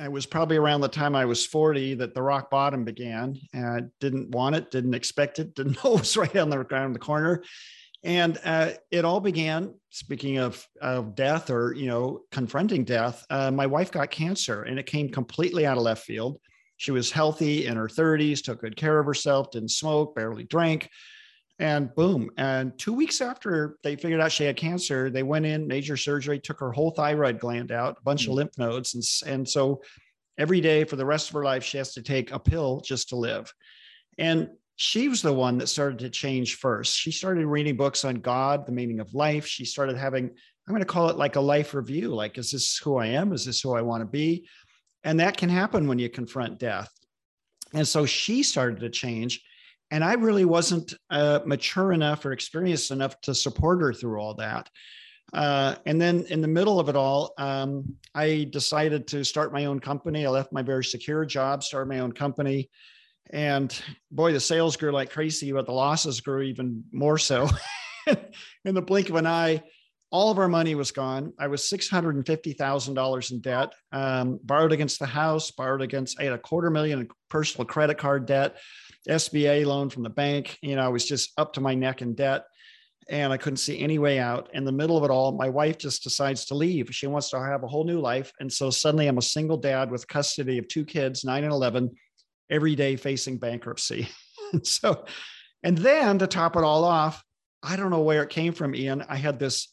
it was probably around the time I was 40 that the rock bottom began. And didn't want it, didn't expect it, didn't know it was right on the around the corner. And uh, it all began. Speaking of, of death or you know confronting death, uh, my wife got cancer, and it came completely out of left field. She was healthy in her 30s, took good care of herself, didn't smoke, barely drank, and boom. And two weeks after they figured out she had cancer, they went in, major surgery, took her whole thyroid gland out, a bunch mm-hmm. of mm. lymph nodes, and and so every day for the rest of her life she has to take a pill just to live. And she was the one that started to change first. She started reading books on God, the meaning of life. She started having, I'm going to call it like a life review. Like, is this who I am? Is this who I want to be? And that can happen when you confront death. And so she started to change. And I really wasn't uh, mature enough or experienced enough to support her through all that. Uh, and then in the middle of it all, um, I decided to start my own company. I left my very secure job, started my own company. And boy, the sales grew like crazy, but the losses grew even more so. in the blink of an eye, all of our money was gone. I was $650,000 in debt, um, borrowed against the house, borrowed against, I had a quarter million in personal credit card debt, SBA loan from the bank. You know, I was just up to my neck in debt and I couldn't see any way out. In the middle of it all, my wife just decides to leave. She wants to have a whole new life. And so suddenly I'm a single dad with custody of two kids, nine and 11, every day facing bankruptcy. so, and then to top it all off, I don't know where it came from, Ian. I had this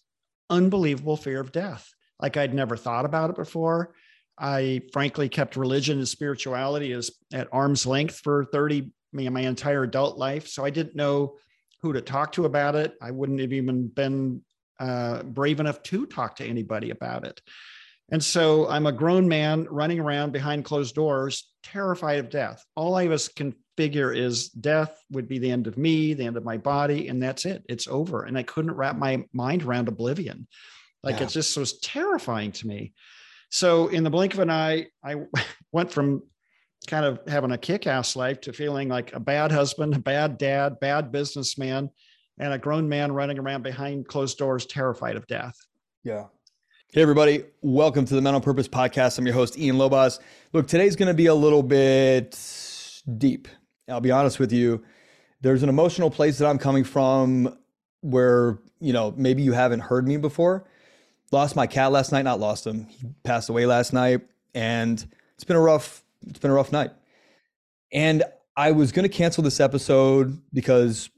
unbelievable fear of death. Like I'd never thought about it before. I frankly kept religion and spirituality as at arm's length for 30, my entire adult life. So I didn't know who to talk to about it. I wouldn't have even been uh, brave enough to talk to anybody about it. And so I'm a grown man running around behind closed doors, terrified of death. All I was can figure is death would be the end of me, the end of my body, and that's it. It's over. And I couldn't wrap my mind around oblivion. Like yeah. it just was terrifying to me. So in the blink of an eye, I went from kind of having a kick-ass life to feeling like a bad husband, a bad dad, bad businessman, and a grown man running around behind closed doors, terrified of death. Yeah. Hey, everybody. Welcome to the Men on Purpose podcast. I'm your host, Ian Lobos. Look, today's to be a little bit deep. I'll be honest with you. There's an emotional place that I'm coming from where, you know, maybe you haven't heard me before. Lost my cat last night, not lost him. He passed away last night. And it's been a rough, it's been a rough night. And I was going to cancel this episode because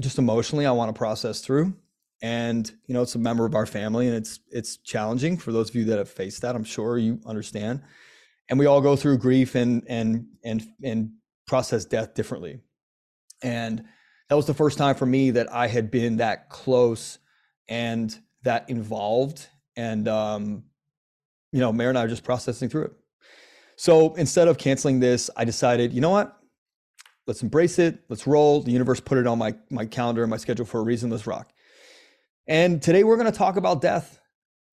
just emotionally, I want to process through. And you know it's a member of our family and it's it's challenging for those of you that have faced that i'm sure you understand. And we all go through grief and and and and process death differently. And that was the first time for me that i had been that close and that involved. And um you know Mary and i are just processing through it so instead of canceling this i decided you know what? Let's embrace it. Let's roll. The universe put it on my my calendar and my schedule for a reason. Let's rock. And today we're going to talk about death.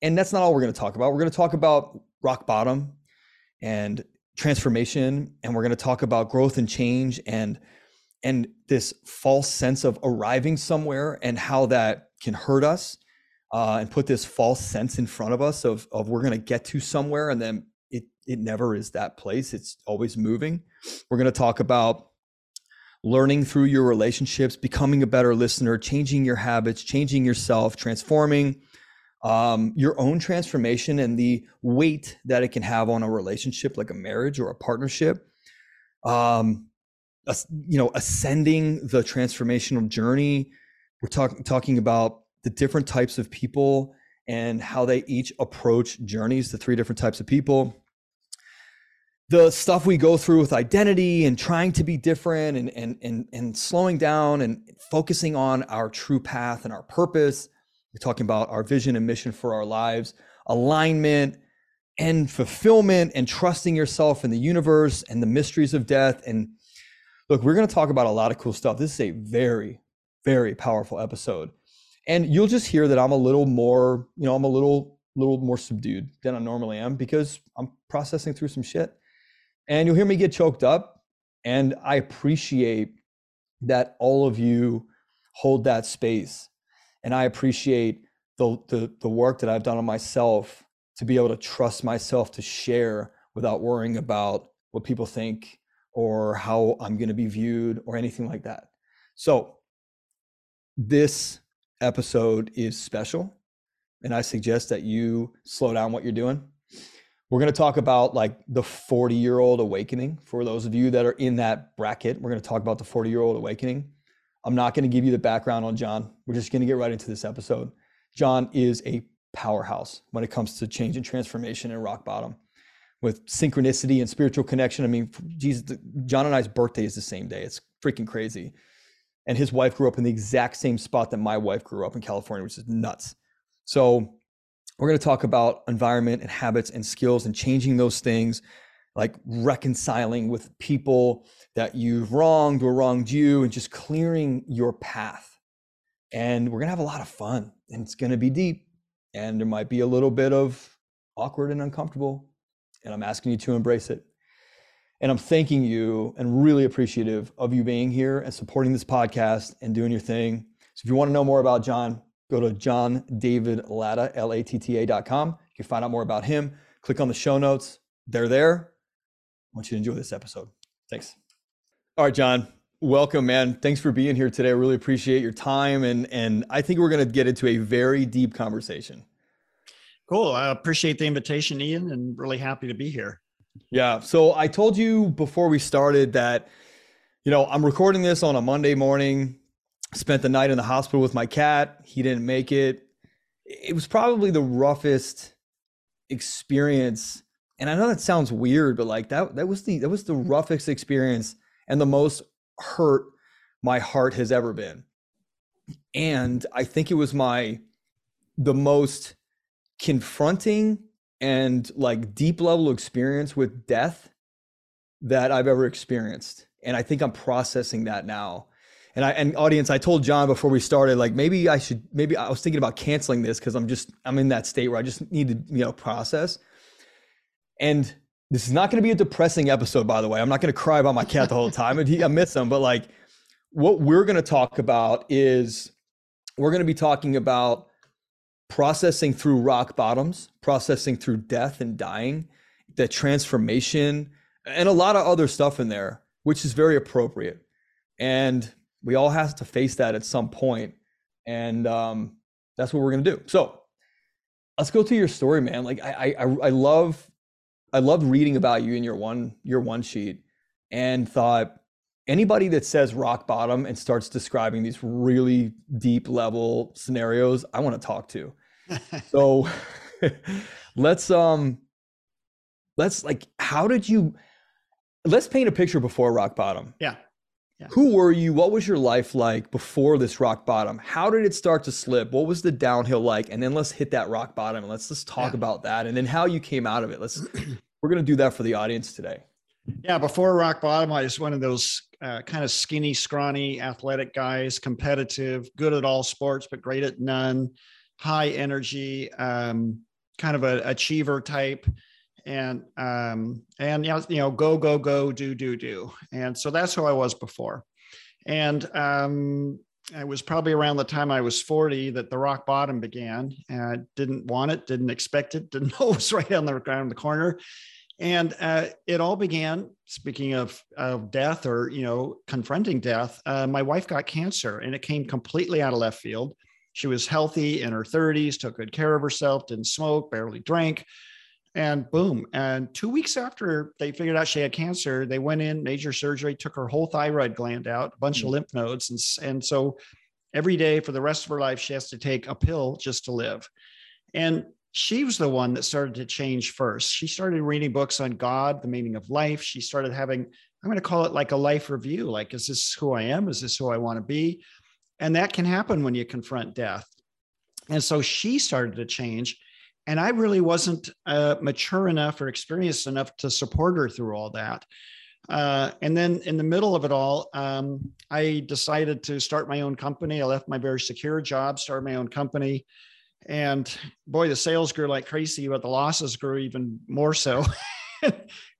And that's not all we're going to talk about. We're going to talk about rock bottom and transformation. And we're going to talk about growth and change and and this false sense of arriving somewhere and how that can hurt us uh, and put this false sense in front of us of, of we're going to get to somewhere and then it, never is that place it's always moving we're going to talk about learning through your relationships, becoming a better listener, changing your habits, changing yourself, transforming um, your own transformation and the weight that it can have on a relationship like a marriage or a partnership. Um, you know, ascending the transformational journey. We're talking talking about the different types of people and how they each approach journeys. The three different types of people the stuff we go through with identity and trying to be different and, and, and, and slowing down and focusing on our true path and our purpose. We're talking about our vision and mission for our lives, alignment and fulfillment and trusting yourself in the universe and the mysteries of death. And look, we're going to talk about a lot of cool stuff. This is a very, very powerful episode. And you'll just hear that I'm a little more, you know, I'm a little, little more subdued than I normally am because I'm processing through some shit and you'll hear me get choked up. And I appreciate that all of you hold that space. And I appreciate the, the, the work that I've done on myself to be able to trust myself to share without worrying about what people think or how I'm going to be viewed or anything like that. So, this episode is special, and I suggest that you slow down what you're doing. We're going to talk about like the 40 year old awakening for those of you that are in that bracket. We're going to talk about the 40 year old awakening. I'm not going to give you the background on John. We're just going to get right into this episode. John is a powerhouse when it comes to change and transformation and rock bottom with synchronicity and spiritual connection. I mean, Jesus, John and I's birthday is the same day. It's freaking crazy. And his wife grew up in the exact same spot that my wife grew up in California, which is nuts. So we're going to talk about environment and habits and skills and changing those things, like reconciling with people that you've wronged or wronged you, and just clearing your path. And we're going to have a lot of fun, and it's going to be deep, and there might be a little bit of awkward and uncomfortable. And I'm asking you to embrace it. And I'm thanking you and really appreciative of you being here and supporting this podcast and doing your thing. So if you want to know more about John, go to John David Latta, L-A-T-T-A.com. You can find out more about him. Click on the show notes. They're there. I want you to enjoy this episode. Thanks. All right, John. Welcome, man. Thanks for being here today. I really appreciate your time. And, and I think we're going to get into a very deep conversation. Cool. I appreciate the invitation, Ian, and really happy to be here. Yeah. So I told you before we started that, you know, I'm recording this on a Monday morning spent the night in the hospital with my cat. He didn't make it. It was probably the roughest experience. And I know that sounds weird, but like that that was the that was the hmm. roughest experience and the most hurt my heart has ever been. And I think it was my the most confronting and like deep level experience with death that I've ever experienced. And I think I'm processing that now and I and audience, I told John before we started, like maybe I should maybe I was thinking about canceling this because I'm just I'm in that state where I just need to you know process. And this is not going to be a depressing episode, by the way. I'm not going to cry about my cat the whole time. and he, I miss him, but like what we're going to talk about is we're going to be talking about processing through rock bottoms, processing through death and dying, the transformation, and a lot of other stuff in there, which is very appropriate. And we all have to face that at some point, and um, that's what we're gonna do. So let's go to your story, man. Like I, I, I love, I loved reading about you in your one, your one sheet, and thought anybody that says rock bottom and starts describing these really deep level scenarios, I want to talk to. so let's um, let's like, how did you? Let's paint a picture before rock bottom. Yeah. Yeah. Who were you? What was your life like before this rock bottom? How did it start to slip? What was the downhill like? And then let's hit that rock bottom and let's just talk yeah. about that and then how you came out of it. Let's we're going to do that for the audience today. Yeah, before rock bottom, I was one of those uh, kind of skinny, scrawny, athletic guys, competitive, good at all sports, but great at none, high energy, um, kind of an achiever type and um, and you know, go go go do do do, and so that's who I was before, and um, it was probably around the time I was 40 that the rock bottom began. And I didn't want it, didn't expect it, didn't know it was right on the ground the corner. And uh, it all began, speaking of, of death or, you know, confronting death, uh, my wife got cancer and it came completely out of left field. She was healthy in her 30s, took good care of herself, didn't smoke, barely drank and boom. And two weeks after they figured out she had cancer, they went in, major surgery, took her whole thyroid gland out, a bunch mm-hmm. of lymph nodes. And, and so every day for the rest of her life, she has to take a pill just to live. And she was the one that started to change first. She started reading books on God, the meaning of life. She started having, I'm going to call it like a life review. Like, is this who I am? Is this who I want to be? And that can happen when you confront death. And so she started to change and I really wasn't uh, mature enough or experienced enough to support her through all that. Uh, and then in the middle of it all, um, I decided to start my own company. I left my very secure job, started my own company. And boy, the sales grew like crazy, but the losses grew even more so.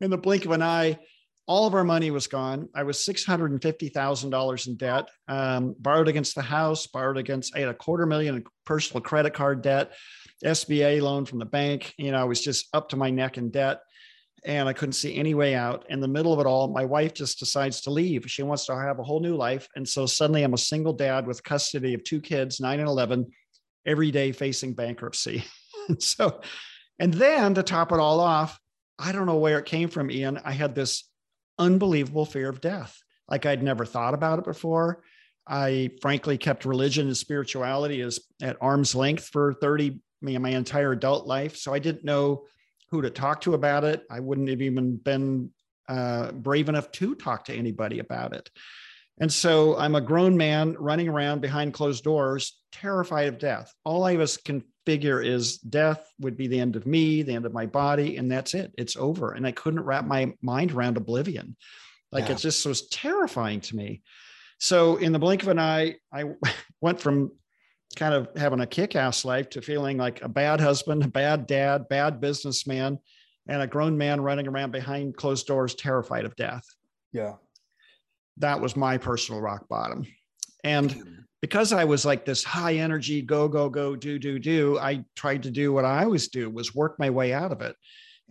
in the blink of an eye, all of our money was gone. I was $650,000 in debt, um, borrowed against the house, borrowed against, I had a quarter million in personal credit card debt. SBA loan from the bank. You know, I was just up to my neck in debt. and I couldn't see any way out. In the middle of it all, my wife just decides to leave. She wants to have a whole new life. And so suddenly I'm a single dad with custody of two kids, nine and 11, every day facing bankruptcy. so, and then to top it all off, I don't know where it came from, Ian. I had this unbelievable fear of death. Like I'd never thought about it before. I frankly kept religion and spirituality as at arm's length for 30, my entire adult life. So I didn't know who to talk to about it. I wouldn't have even been uh, brave enough to talk to anybody about it. And so I'm a grown man running around behind closed doors, terrified of death. All I was can figure is death would be the end of me, the end of my body, and that's it. It's over. And I couldn't wrap my mind around oblivion. Like yeah. it just was terrifying to me. So in the blink of an eye, I went from kind of having a kick-ass life to feeling like a bad husband, a bad dad, bad businessman, and a grown man running around behind closed doors, terrified of death. Yeah. That was my personal rock bottom. And because I was like this high energy, go, go, go, do, do, do, I tried to do what I always do was work my way out of it.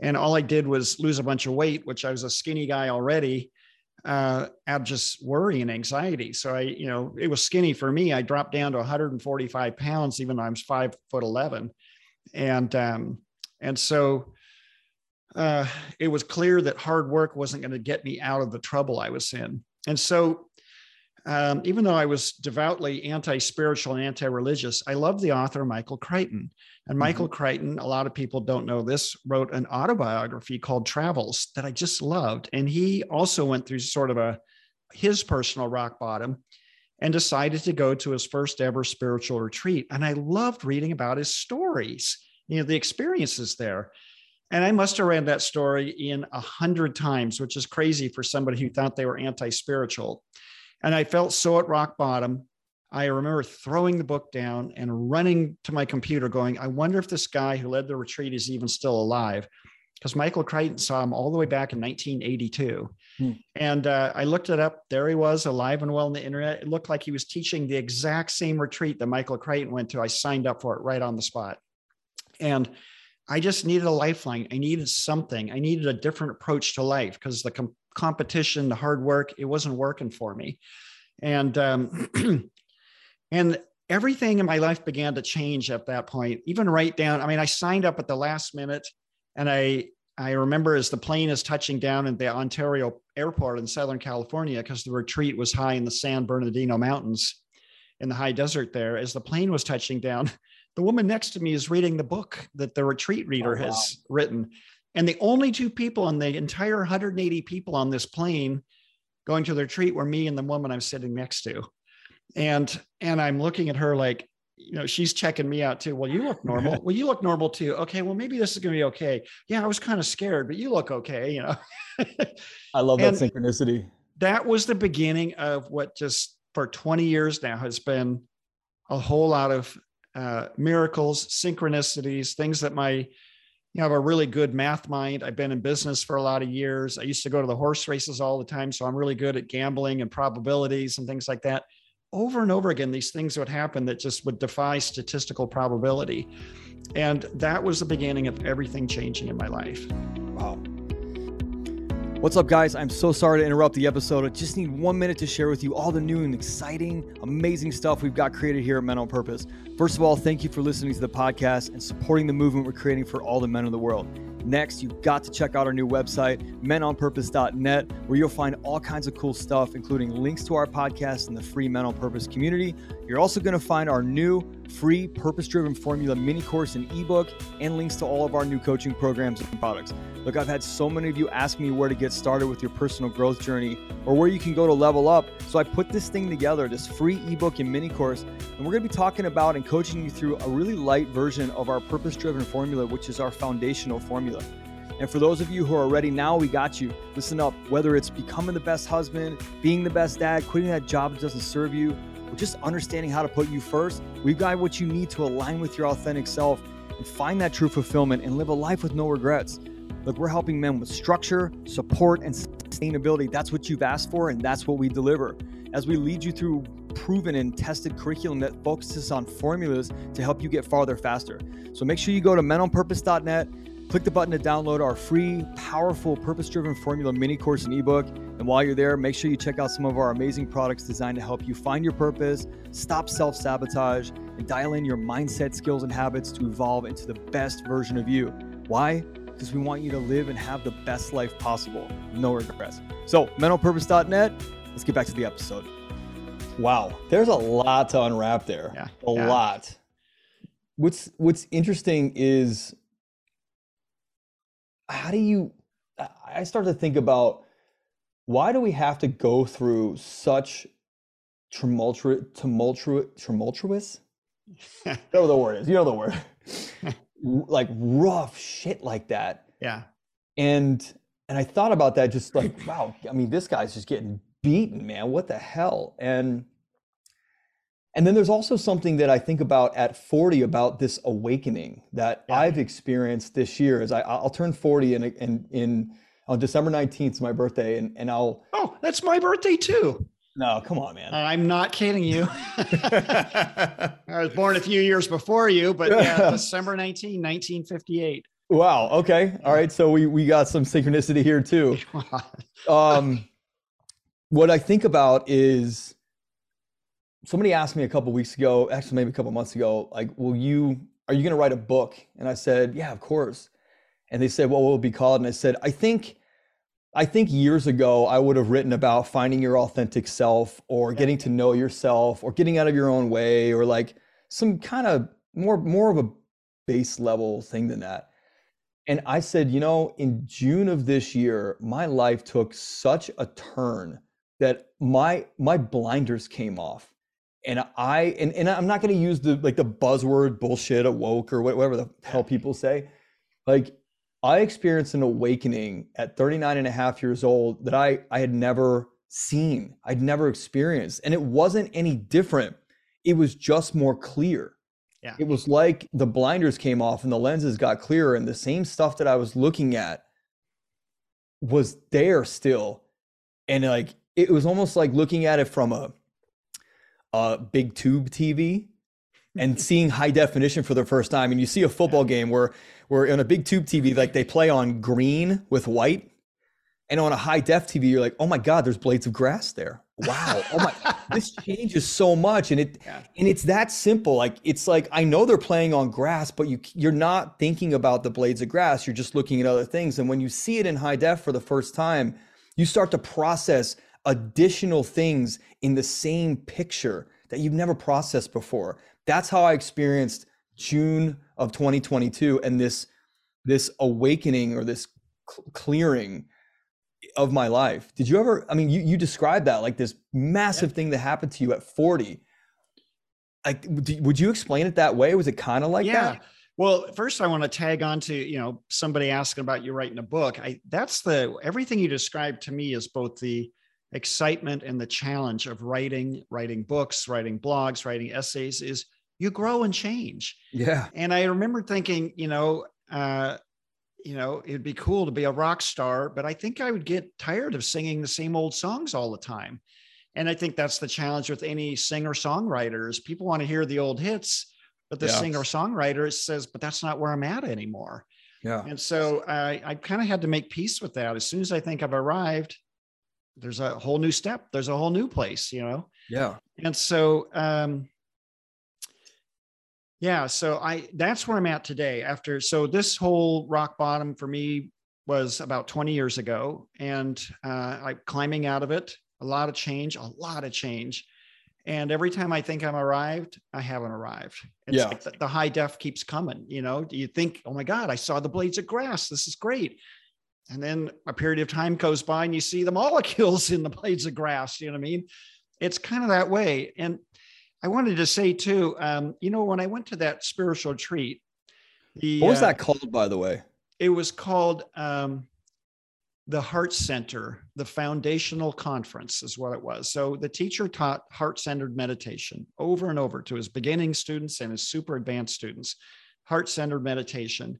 And all I did was lose a bunch of weight, which I was a skinny guy already uh, out of just worry and anxiety. So I, you know, it was skinny for me. I dropped down to 145 pounds, even though I was five foot 11. And, um, and so uh, it was clear that hard work wasn't going to get me out of the trouble I was in. And so um, even though I was devoutly anti spiritual and anti religious, I loved the author Michael Crichton. And Michael mm-hmm. Crichton, a lot of people don't know this, wrote an autobiography called Travels that I just loved. And he also went through sort of a his personal rock bottom and decided to go to his first ever spiritual retreat. And I loved reading about his stories, you know, the experiences there. And I must have read that story in a hundred times, which is crazy for somebody who thought they were anti-spiritual. And I felt so at rock bottom I remember throwing the book down and running to my computer, going, I wonder if this guy who led the retreat is even still alive. Because Michael Crichton saw him all the way back in 1982. Hmm. And uh, I looked it up. There he was, alive and well on the internet. It looked like he was teaching the exact same retreat that Michael Crichton went to. I signed up for it right on the spot. And I just needed a lifeline. I needed something. I needed a different approach to life because the com- competition, the hard work, it wasn't working for me. And um, And everything in my life began to change at that point, even right down. I mean, I signed up at the last minute and I I remember as the plane is touching down in the Ontario airport in Southern California, because the retreat was high in the San Bernardino Mountains in the high desert there, as the plane was touching down, the woman next to me is reading the book that the retreat reader oh, wow. has written. And the only two people on the entire 180 people on this plane going to the retreat were me and the woman I'm sitting next to. And and i'm looking at her like you know she's checking me out too. Well you look normal. Well you look normal too. Okay well maybe this is going to be okay. Yeah i was kind of scared but you look okay you know. I love that synchronicity. that was the beginning of what just for 20 years now has been a whole lot of uh, miracles synchronicities things that my you know, I have a really good math mind. I've been in business for a lot of years. I used to go to the horse races all the time. So I'm really good at gambling and probabilities and things like that over and over again, these things would happen that just would defy statistical probability. And that was the beginning of everything changing in my life. Wow. What's up, guys? I'm so sorry to interrupt the episode. I just need one minute to share with you all the new and exciting, amazing stuff we've got created here at Men on Purpose. First of all, thank you for listening to the podcast and supporting the movement we're creating for all the men of the world. Next, you've got to check out our new website, menonpurpose.net, where you'll find all kinds of cool stuff, including links to our podcast and the free Men on Purpose community. You're also going to find our new free purpose driven formula mini course and ebook and links to all of our new coaching programs and products. Look, I've had so many of you ask me where to get started with your personal growth journey or where you can go to level up. So I put this thing together, this free ebook and mini course, and we're going to be talking about and coaching you through a really light version of our purpose driven formula, which is our foundational formula. And for those of you who are ready now, we got you. Listen up, whether it's becoming the best husband, being the best dad, quitting that job that doesn't serve you, just understanding how to put you first, we've got what you need to align with your authentic self and find that true fulfillment and live a life with no regrets. Look, we're helping men with structure, support, and sustainability. That's what you've asked for, and that's what we deliver. As we lead you through proven and tested curriculum that focuses on formulas to help you get farther faster. So make sure you go to menonpurpose.net Click the button to download our free, powerful, purpose driven formula mini course and ebook. And while you're there, make sure you check out some of our amazing products designed to help you find your purpose, stop self sabotage, and dial in your mindset, skills, and habits to evolve into the best version of you. Why? Because we want you to live and have the best life possible. No regrets. So, menonpurpose.net, let's get back to the episode. Wow, there's a lot to unwrap there. Yeah. A yeah. lot. What's what's interesting is how do you I start to think about why do we have to go through such tumultuous tumultuous tumultuous? you know the word is. You know the word. like rough shit like that. Yeah. And and I thought about that just like, wow, I mean, this guy's just getting beaten, man. What the hell? And and then there's also something that I think about at 40 about this awakening that yeah. I've experienced this year. As I, I'll turn 40 in, in, in on December 19th, is my birthday, and, and I'll. Oh, that's my birthday too. No, come on, man. I'm not kidding you. I was born a few years before you, but yeah, December 19, 1958. Wow. Okay. All right. So we we got some synchronicity here too. um, what I think about is somebody asked me a couple weeks ago, actually maybe a couple months ago, like, will you are you going to write a book? And I said, yeah, of course. And they said, well, what will it be called? And I said, I think I think years ago I would have written about finding your authentic self or getting to know yourself or getting out of your own way or like some kind of more more of a base level thing than that. And I said, you know, in June of this year, my life took such a turn that my my blinders came off and I and, and I'm not going to use the like the buzzword bullshit awoke or whatever the hell people say. Like I experienced an awakening at 39 and a half years old that I I had never seen. I'd never experienced and it wasn't any different. It was just more clear. Yeah. It was like the blinders came off and the lenses got clearer and the same stuff that I was looking at was there still. And like it was almost like looking at it from a a big tube TV and seeing high definition for the first time. And you see a football game where where in a big tube TV, like they play on green with white. And on a high def TV, you're like, oh my God, there's blades of grass there. Wow. Oh my this changes so much. And it yeah. and it's that simple. Like it's like I know they're playing on grass, but you you're not thinking about the blades of grass. You're just looking at other things. And when you see it in high def for the first time, you start to process additional things in the same picture that you've never processed before. That's how I experienced June of 2022 and this this awakening or this cl- clearing of my life. Did you ever I mean you you described that like this massive yeah. thing that happened to you at 40. Like would you explain it that way? Was it kind of like yeah. that? Well, first I want to tag on to, you know, somebody asking about you writing a book. I that's the everything you described to me is both the excitement and the challenge of writing, writing books, writing blogs, writing essays is you grow and change. Yeah. And I remember thinking, you know, uh, you know, it'd be cool to be a rock star, but I think I would get tired of singing the same old songs all the time. And I think that's the challenge with any singer songwriters. People want to hear the old hits, but the yeah. singer songwriter says, but that's not where I'm at anymore. Yeah. And so I, I kind of had to make peace with that. As soon as I think I've arrived, there's a whole new step. There's a whole new place you know? Yeah. And so um yeah so i that's where i'm at today after so this whole rock bottom for me was about 20 years ago and uh i'm climbing out of it a lot of change a lot of change. And every time i think i'm arrived i haven't arrived. It's yeah. like the, the high def keeps coming you know? You think oh my god i saw the blades of grass. This is great and then a period of time goes by and you see the molecules in the blades of grass. You know what I mean? It's kind of that way. And I wanted to say too, um, you know, when I went to that spiritual retreat, the, what was uh, that called, by the way? It was called um, the Heart Center, the Foundational Conference, is what it was. So the teacher taught heart centered meditation over and over to his beginning students and his super advanced students, heart centered meditation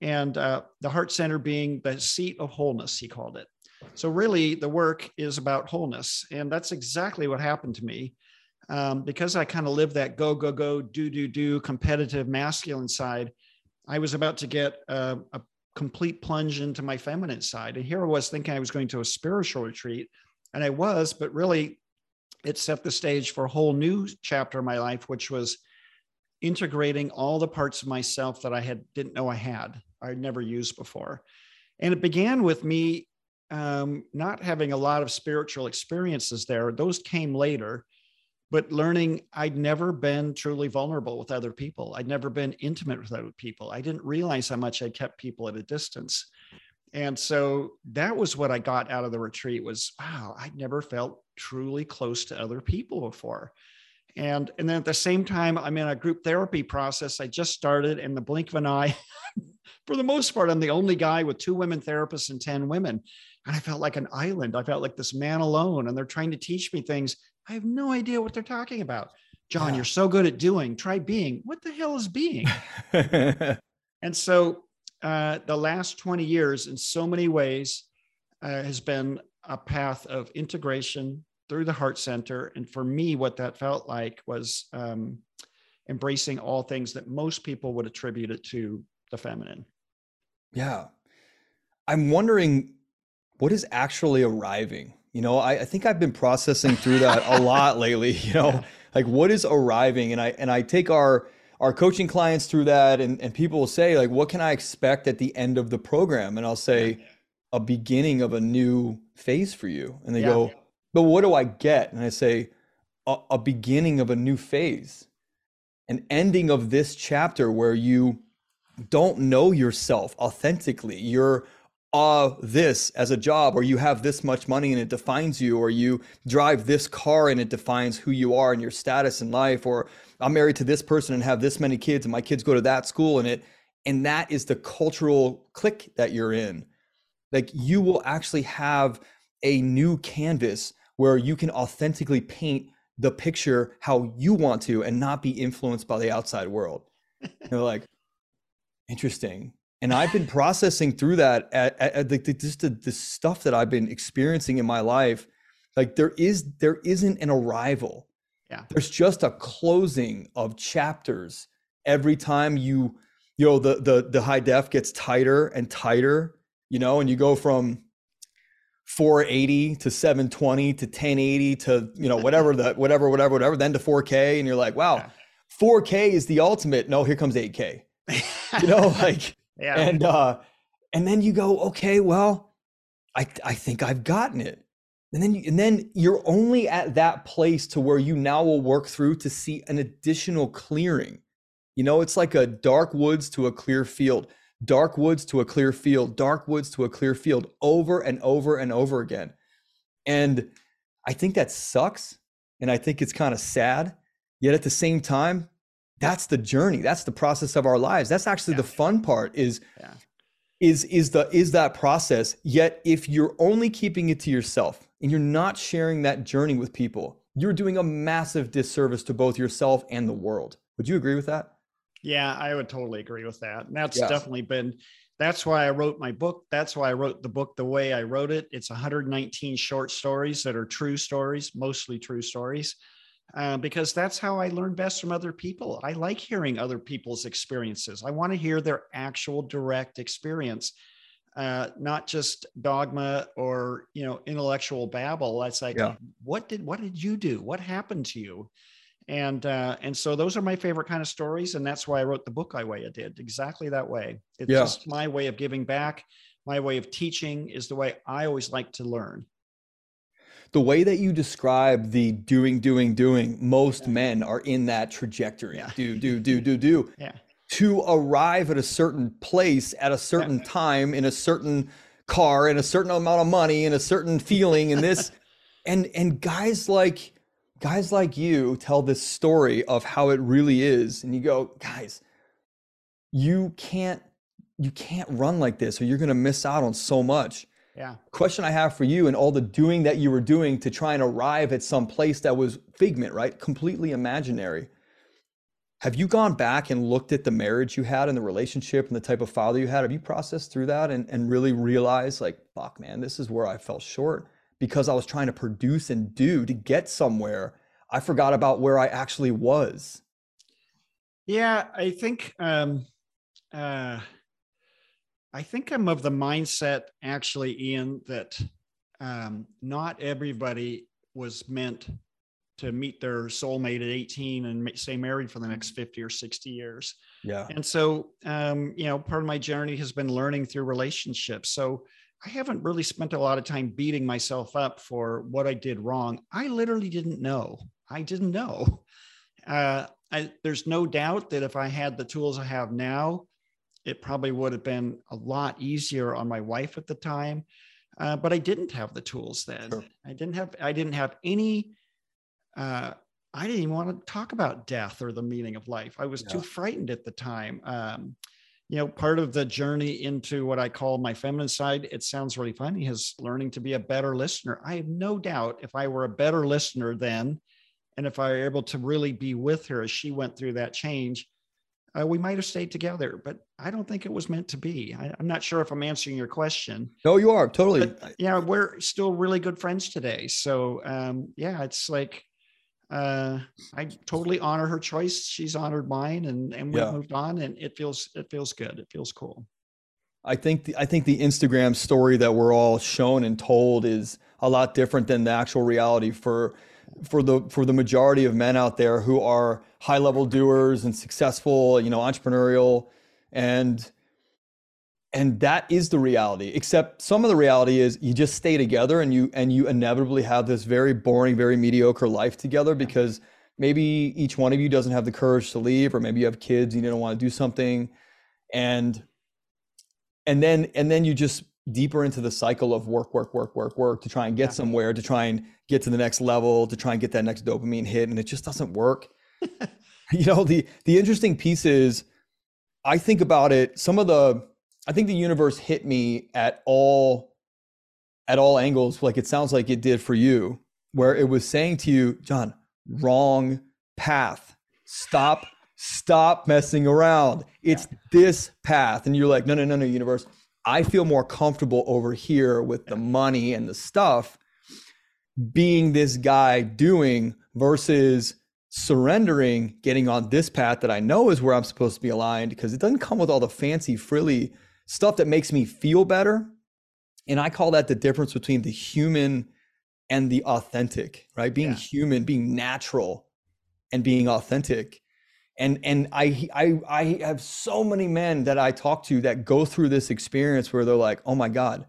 and uh, the heart center being the seat of wholeness, he called it. So, really, the work is about wholeness. And that's exactly what happened to me. Um, because I kind of lived that go, go, go, do, do, do competitive masculine side, I was about to get a, a complete plunge into my feminine side. And here I was thinking I was going to a spiritual retreat, and I was, but really it set the stage for a whole new chapter of my life, which was integrating all the parts of myself that I had didn't know I had, I'd never used before. And it began with me um, not having a lot of spiritual experiences there. Those came later, but learning I'd never been truly vulnerable with other people. I'd never been intimate with other people. I didn't realize how much I kept people at a distance. And so that was what I got out of the retreat was, wow, I'd never felt truly close to other people before. And, and then at the same time, I'm in a group therapy process. I just started in the blink of an eye. For the most part, I'm the only guy with two women therapists and 10 women. And I felt like an island. I felt like this man alone. And they're trying to teach me things. I have no idea what they're talking about. John, yeah. you're so good at doing. Try being. What the hell is being? and so uh, the last 20 years, in so many ways, uh, has been a path of integration through the Heart Center. And for me, what that felt like was um, embracing all things that most people would attribute it to the feminine. Yeah. I'm wondering what is actually arriving? You know, I, I think I've been processing through that a lot lately, you know, yeah. like what is arriving? And I and I take our our coaching clients through that and, and people will say, like, what can I expect at the end of the program? And I'll say, yeah. a beginning of a new phase for you. And they yeah. go, But what do I get? And I say, a, a beginning of a new phase, an ending of this chapter where you don't know yourself authentically. You're uh this as a job or you have this much money and it defines you or you drive this car and it defines who you are and your status in life or I'm married to this person and have this many kids and my kids go to that school and it and that is the cultural clique that you're in. Like you will actually have a new canvas where you can authentically paint the picture how you want to and not be influenced by the outside world. You're like, interesting. And I've been processing through that at, at, at the, just the, the stuff that I've been experiencing in my life. Like there is there isn't an arrival yeah. There's just a closing of chapters every time you, you know, the the the high def gets tighter and tighter, you know, and you go from 480 to 720 to 1080 to you know whatever the whatever whatever whatever then to 4K and you're like wow yeah. 4K is the ultimate no here comes 8K you know like yeah. and uh and then you go okay well I I think I've gotten it. And then you, and then you're only at that place to where you now will work through to see an additional clearing. You know it's like a dark woods to a clear field dark woods to a clear field dark woods to a clear field over and over and over again. And i think that sucks and i think it's kind of sad yet at the same time that's the journey that's the process of our lives that's actually yeah. the fun part is yeah. is is the is that process yet if you're only keeping it to yourself and you're not sharing that journey with people, you're doing a massive disservice to both yourself and the world. Would you agree with that? Yeah, I would totally agree with that. And that's yeah. definitely been that's why I wrote my book. That's why I wrote the book the way I wrote it. It's 119 short stories that are true stories, mostly true stories, uh, because that's how I learn best from other people. I like hearing other people's experiences. I want to hear their actual direct experience uh, not just dogma or you know intellectual babble. That's like, yeah. what did what did you do? What happened to you? And uh, and so those are my favorite kind of stories, and that's why I wrote the book I way I did exactly that way. It's yeah. just my way of giving back. My way of teaching is the way I always like to learn. The way that you describe the doing, doing, doing, most yeah. men are in that trajectory. Yeah. Do, do, do, do, do. Yeah to arrive at a certain place at a certain time in a certain car in a certain amount of money in a certain feeling and this and and guys like guys like you tell this story of how it really is and you go guys you can't you can't run like this or you're going to miss out on so much yeah question i have for you and all the doing that you were doing to try and arrive at some place that was figment right completely imaginary have you gone back and looked at the marriage you had and the relationship and the type of father you had? Have you processed through that and, and really realized, like, fuck, man, this is where I fell short because I was trying to produce and do to get somewhere. I forgot about where I actually was. Yeah, I think um, uh, I think I'm of the mindset, actually, Ian, that um, not everybody was meant to meet their soulmate at 18 and stay married for the next 50 or 60 years. Yeah. And so, um, you know, part of my journey has been learning through relationships. So I haven't really spent a lot of time beating myself up for what I did wrong. I literally didn't know. I didn't know. Uh, I, there's no doubt that if I had the tools I have now, it probably would have been a lot easier on my wife at the time. Uh, but I didn't have the tools then. Sure. I didn't have. I didn't have any. Uh, I didn't even want to talk about death or the meaning of life. I was yeah. too frightened at the time. Um, you know, part of the journey into what I call my feminine side, it sounds really funny, is learning to be a better listener. I have no doubt if I were a better listener then, and if I were able to really be with her as she went through that change, uh, we might have stayed together. But I don't think it was meant to be. I, am not sure if I'm answering your question. No, you are totally. But, yeah, we're still really good friends today. So um, yeah, it's like uh, I totally honor her choice. She's honored mine, and and we yeah. moved on, and it feels it feels good. It feels cool. I think the, I think the Instagram story that we're all shown and told is a lot different than the actual reality for for the for the majority of men out there who are high level doers and successful, you know, entrepreneurial. And and that is the reality except some of the reality is you just stay together and you and you inevitably have this very boring very mediocre life together because maybe each one of you doesn't have the courage to leave or maybe you have kids you don't want to do something. And and then and then you just deeper into the cycle of work work work work work to try and get somewhere to try and get to the next level to try and get that next dopamine hit and it just doesn't work. You know the the interesting piece is i think about it some of the i think the universe hit me at all at all angles like it sounds like it did for you where it was saying to you john wrong path. Stop stop messing around. It's yeah. this path. And you're like no no no no universe i feel more comfortable over here with the money and the stuff being this guy doing versus surrendering, getting on this path that I know is where I'm supposed to be aligned because it doesn't come with all the fancy, frilly stuff that makes me feel better. And I call that the difference between the human and the authentic, right? Being yeah. human, being natural and being authentic. And and I I I have so many men that I talk to that go through this experience where they're like, "Oh my god,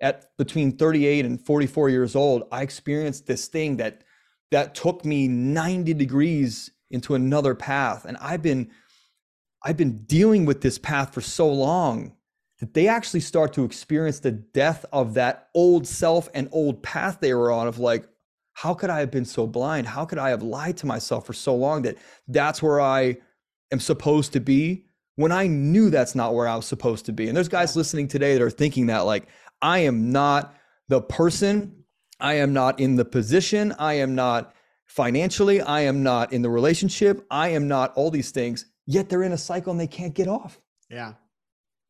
at between 38 and 44 years old, I experienced this thing that that took me 90 degrees into another path. And i've been i've been dealing with this path for so long that they actually start to experience the death of that old self and old path they were on of like how could i have been so blind how could i have lied to myself for so long that that's where i am supposed to be when i knew that's not where i was supposed to be and there's guys listening today that are thinking that like i am not the person I am not in the position. I am not financially. I am not in the relationship. I am not all these things. Yet they're in a cycle and they can't get off. Yeah.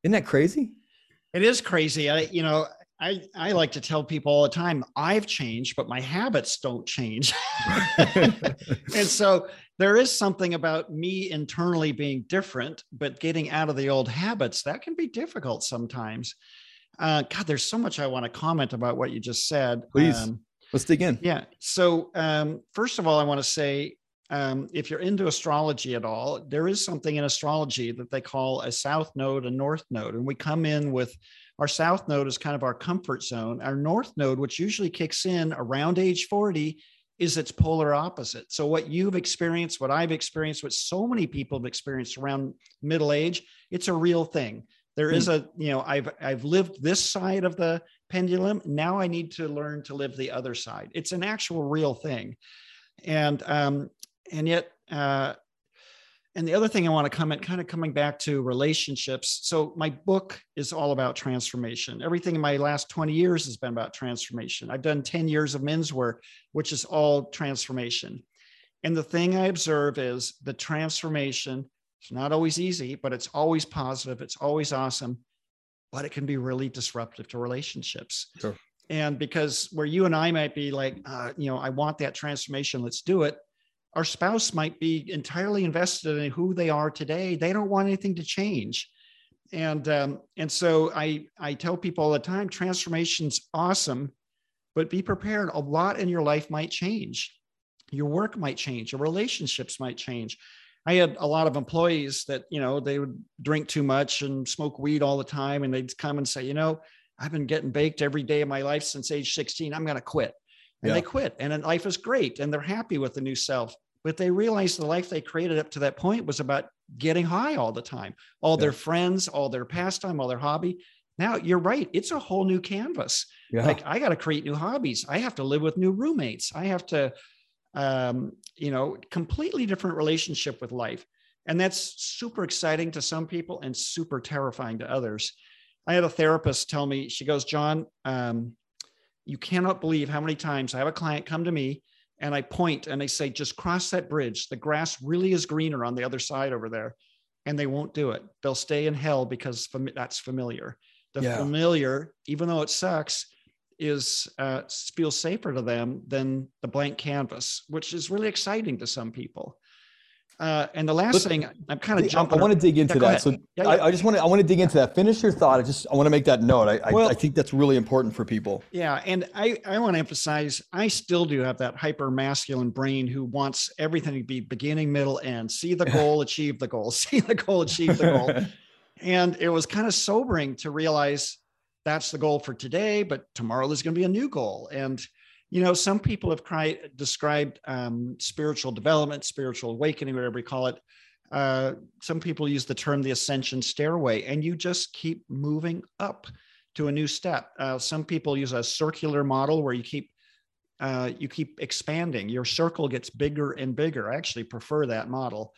Isn't that crazy? It is crazy. I, you know, I, I like to tell people all the time, I've changed, but my habits don't change. and so there is something about me internally being different, but getting out of the old habits, that can be difficult sometimes. Uh, God, there's so much I want to comment about what you just said. Please, um, let's dig in. Yeah. So, um, first of all, I want to say um, if you're into astrology at all, there is something in astrology that they call a south node, a north node. And we come in with our south node is kind of our comfort zone. Our north node, which usually kicks in around age 40, is its polar opposite. So, what you've experienced, what I've experienced, what so many people have experienced around middle age, it's a real thing. There is hmm. a, you know, I've I've lived this side of the pendulum. Now I need to learn to live the other side. It's an actual real thing. And um, and yet uh and the other thing I want to comment, kind of coming back to relationships. So my book is all about transformation. Everything in my last 20 years has been about transformation. I've done 10 years of men's work, which is all transformation. And the thing I observe is the transformation it's not always easy, but it's always positive. It's always awesome, but it can be really disruptive to relationships. Sure. And because where you and I might be like, uh, you know, I want that transformation, let's do it. Our spouse might be entirely invested in who they are today. They don't want anything to change. And um, and so I I tell people all the time, transformation's awesome, but be prepared. A lot in your life might change. Your work might change. Your relationships might change. I had a lot of employees that you know they would drink too much and smoke weed all the time, and they'd come and say, you know, I've been getting baked every day of my life since age 16. I'm going to quit. And yeah. they quit. And life is great. And they're happy with the new self. But they realized the life they created up to that point was about getting high all the time, all yeah. their friends, all their pastime, all their hobby. Now you're right. It's a whole new canvas. Yeah. Like I got to create new hobbies. I have to live with new roommates. I have to, um, you know, completely different relationship with life. And that's super exciting to some people and super terrifying to others. I had a therapist tell me, she goes, John, um, you cannot believe how many times I have a client come to me and I point and I say, just cross that bridge. The grass really is greener on the other side over there. And they won't do it. They'll stay in hell because fam- that's familiar. The yeah. familiar, even though it sucks, is uh, feels safer to them than the blank canvas, which is really exciting to some people. Uh, and the last thing, I'm kind of jumping. I, want to dig into yeah, that. So yeah, yeah. I, I, just want to, I want to dig into that. Finish your thought. I just, I want to make that note. I, well, I, I, think that's really important for people. Yeah, and I, I want to emphasize, I still do have that hyper masculine brain who wants everything to be beginning, middle, end. See the goal, achieve the goal. See the goal, achieve the goal. and it was kind of sobering to realize that's the goal for today, but tomorrow there's going to be a new goal. And you know, some people have described um, spiritual development, spiritual awakening, whatever you call it. Uh, some people use the term the ascension stairway, and you just keep moving up to a new step. Uh, some people use a circular model where you keep uh, you keep expanding. Your circle gets bigger and bigger. I actually prefer that model,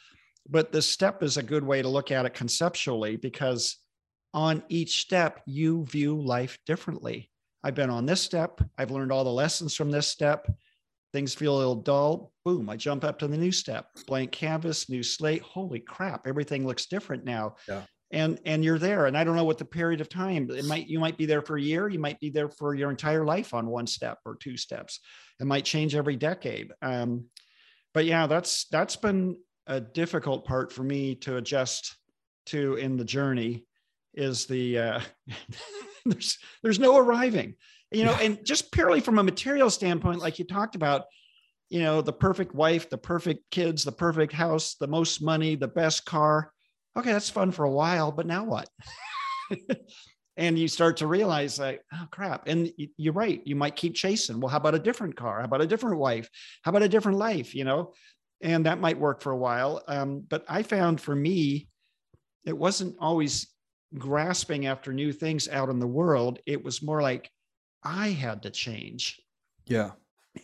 but the step is a good way to look at it conceptually because on each step you view life differently. I've been on this step. I've learned all the lessons from this step. Things feel a little dull. Boom, I jump up to the new step. Blank canvas, new slate. Holy crap, everything looks different now. Yeah. And and you're there. And I don't know what the period of time. It might you might be there for a year. You might be there for your entire life on one step or two steps. It might change every decade. Um, but yeah, that's that's been a difficult part for me to adjust to in the journey is the uh, there's there's no arriving you know and just purely from a material standpoint like you talked about you know the perfect wife the perfect kids the perfect house the most money the best car. Okay that's fun for a while but now what? And you start to realize like oh crap. And you're right you might keep chasing. Well how about a different car? How about a different wife? How about a different life you know? And that might work for a while. Um, but i found for me it wasn't always grasping after new things out in the world. It was more like I had to change. Yeah.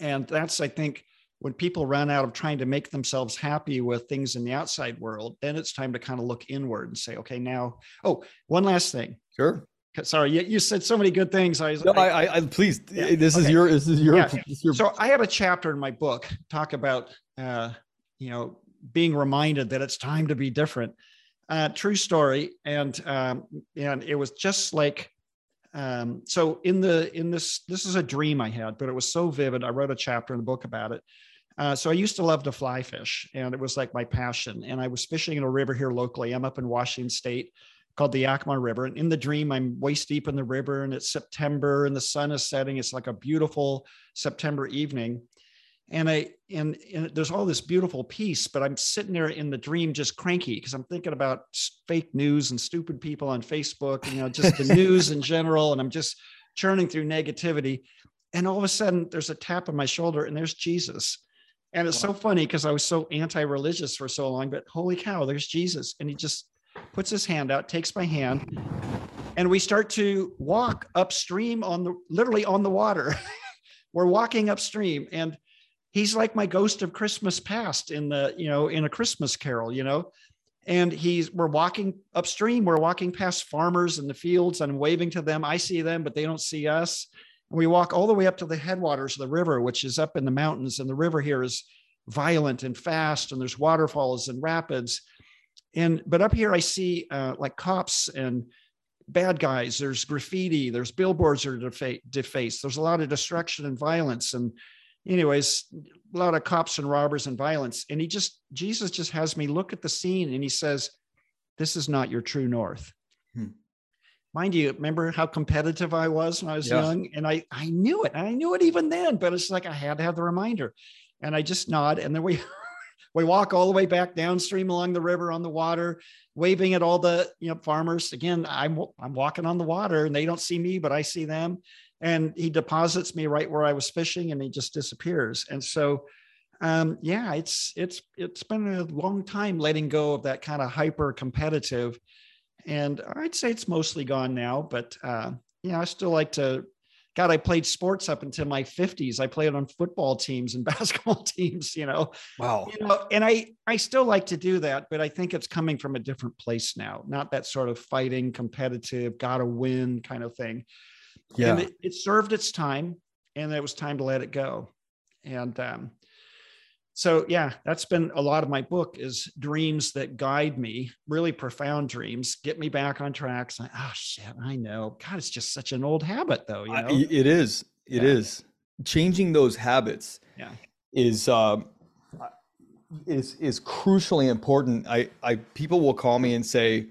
And that's, I think, when people run out of trying to make themselves happy with things in the outside world, then it's time to kind of look inward and say, okay, now, oh, one last thing. Sure. Sorry, you, you said so many good things. I, no, I, I, I please, yeah, this okay. is your, this is your, yeah. this your, So I have a chapter in my book talk about, uh, you know, being reminded that it's time to be different uh, true story, and um, and it was just like um, so in the in this this is a dream I had, but it was so vivid. I wrote a chapter in the book about it. Uh, so I used to love to fly fish, and it was like my passion. And I was fishing in a river here locally. I'm up in Washington State, called the Yakima River. And in the dream, I'm waist deep in the river, and it's September, and the sun is setting. It's like a beautiful September evening and I and, and there's all this beautiful peace, but I'm sitting there in the dream just cranky because I'm thinking about fake news and stupid people on Facebook, you know, just the news in general, and I'm just churning through negativity. And all of a sudden, there's a tap on my shoulder, and there's Jesus. And it's wow. so funny because I was so anti-religious for so long, but holy cow, there's Jesus, and he just puts his hand out, takes my hand, and we start to walk upstream on the literally on the water. We're walking upstream, and he's like my ghost of Christmas past in the, you know, in a Christmas carol, you know. And he's we're walking upstream, we're walking past farmers in the fields, and waving to them. I see them, but they don't see us. And we walk all the way up to the headwaters of the river, which is up in the mountains. And the river here is violent and fast, and there's waterfalls and rapids. And but up here I see uh, like cops and bad guys. There's graffiti. There's billboards are defa- defaced. There's a lot of destruction and violence. And anyways, a lot of cops and robbers and violence. And he just, Jesus just has me look at the scene and he says, This is not your true north. Hmm. Mind you, remember how competitive I was when I was yeah. young? And I, I knew it. And I knew it even then, but it's like I had to have the reminder. And I just nod. And then we we walk all the way back downstream along the river on the water, waving at all the you know farmers. Again, I'm I'm walking on the water and they don't see me, but I see them. And he deposits me right where I was fishing, and he just disappears. And so, um, yeah, it's it's it's been a long time letting go of that kind of hyper competitive, and I'd say it's mostly gone now. But uh, yeah, I still like to God, I played sports up until my 50s. I played on football teams and basketball teams, you know. Wow. You know, and I I still like to do that, but I think it's coming from a different place now, not that sort of fighting, competitive, gotta win kind of thing. Yeah. And it, it served its time and it was time to let it go. And um, so yeah that's been a lot of my book is dreams that guide me really profound dreams get me back on track so, oh shit i know god it's just such an old habit though you know it is It yeah. is. changing those habits yeah is um is is crucially important i i people will call me and say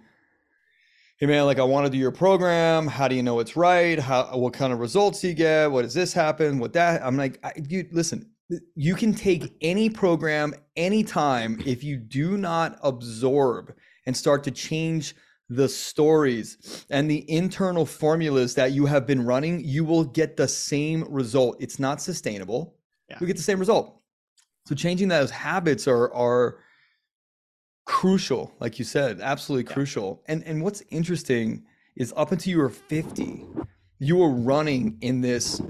hey man like i want to do your program. How do you know it's right? How what kind of results do you get? What does this happen? What that i'm like I, you listen you can take any program anytime if you do not absorb and start to change the stories and the internal formulas that you have been running you will get the same result. It's not sustainable. Yeah. you get the same result. So changing those habits are are crucial like you said absolutely yeah. crucial and and what's interesting is up until you were 50 you were running in this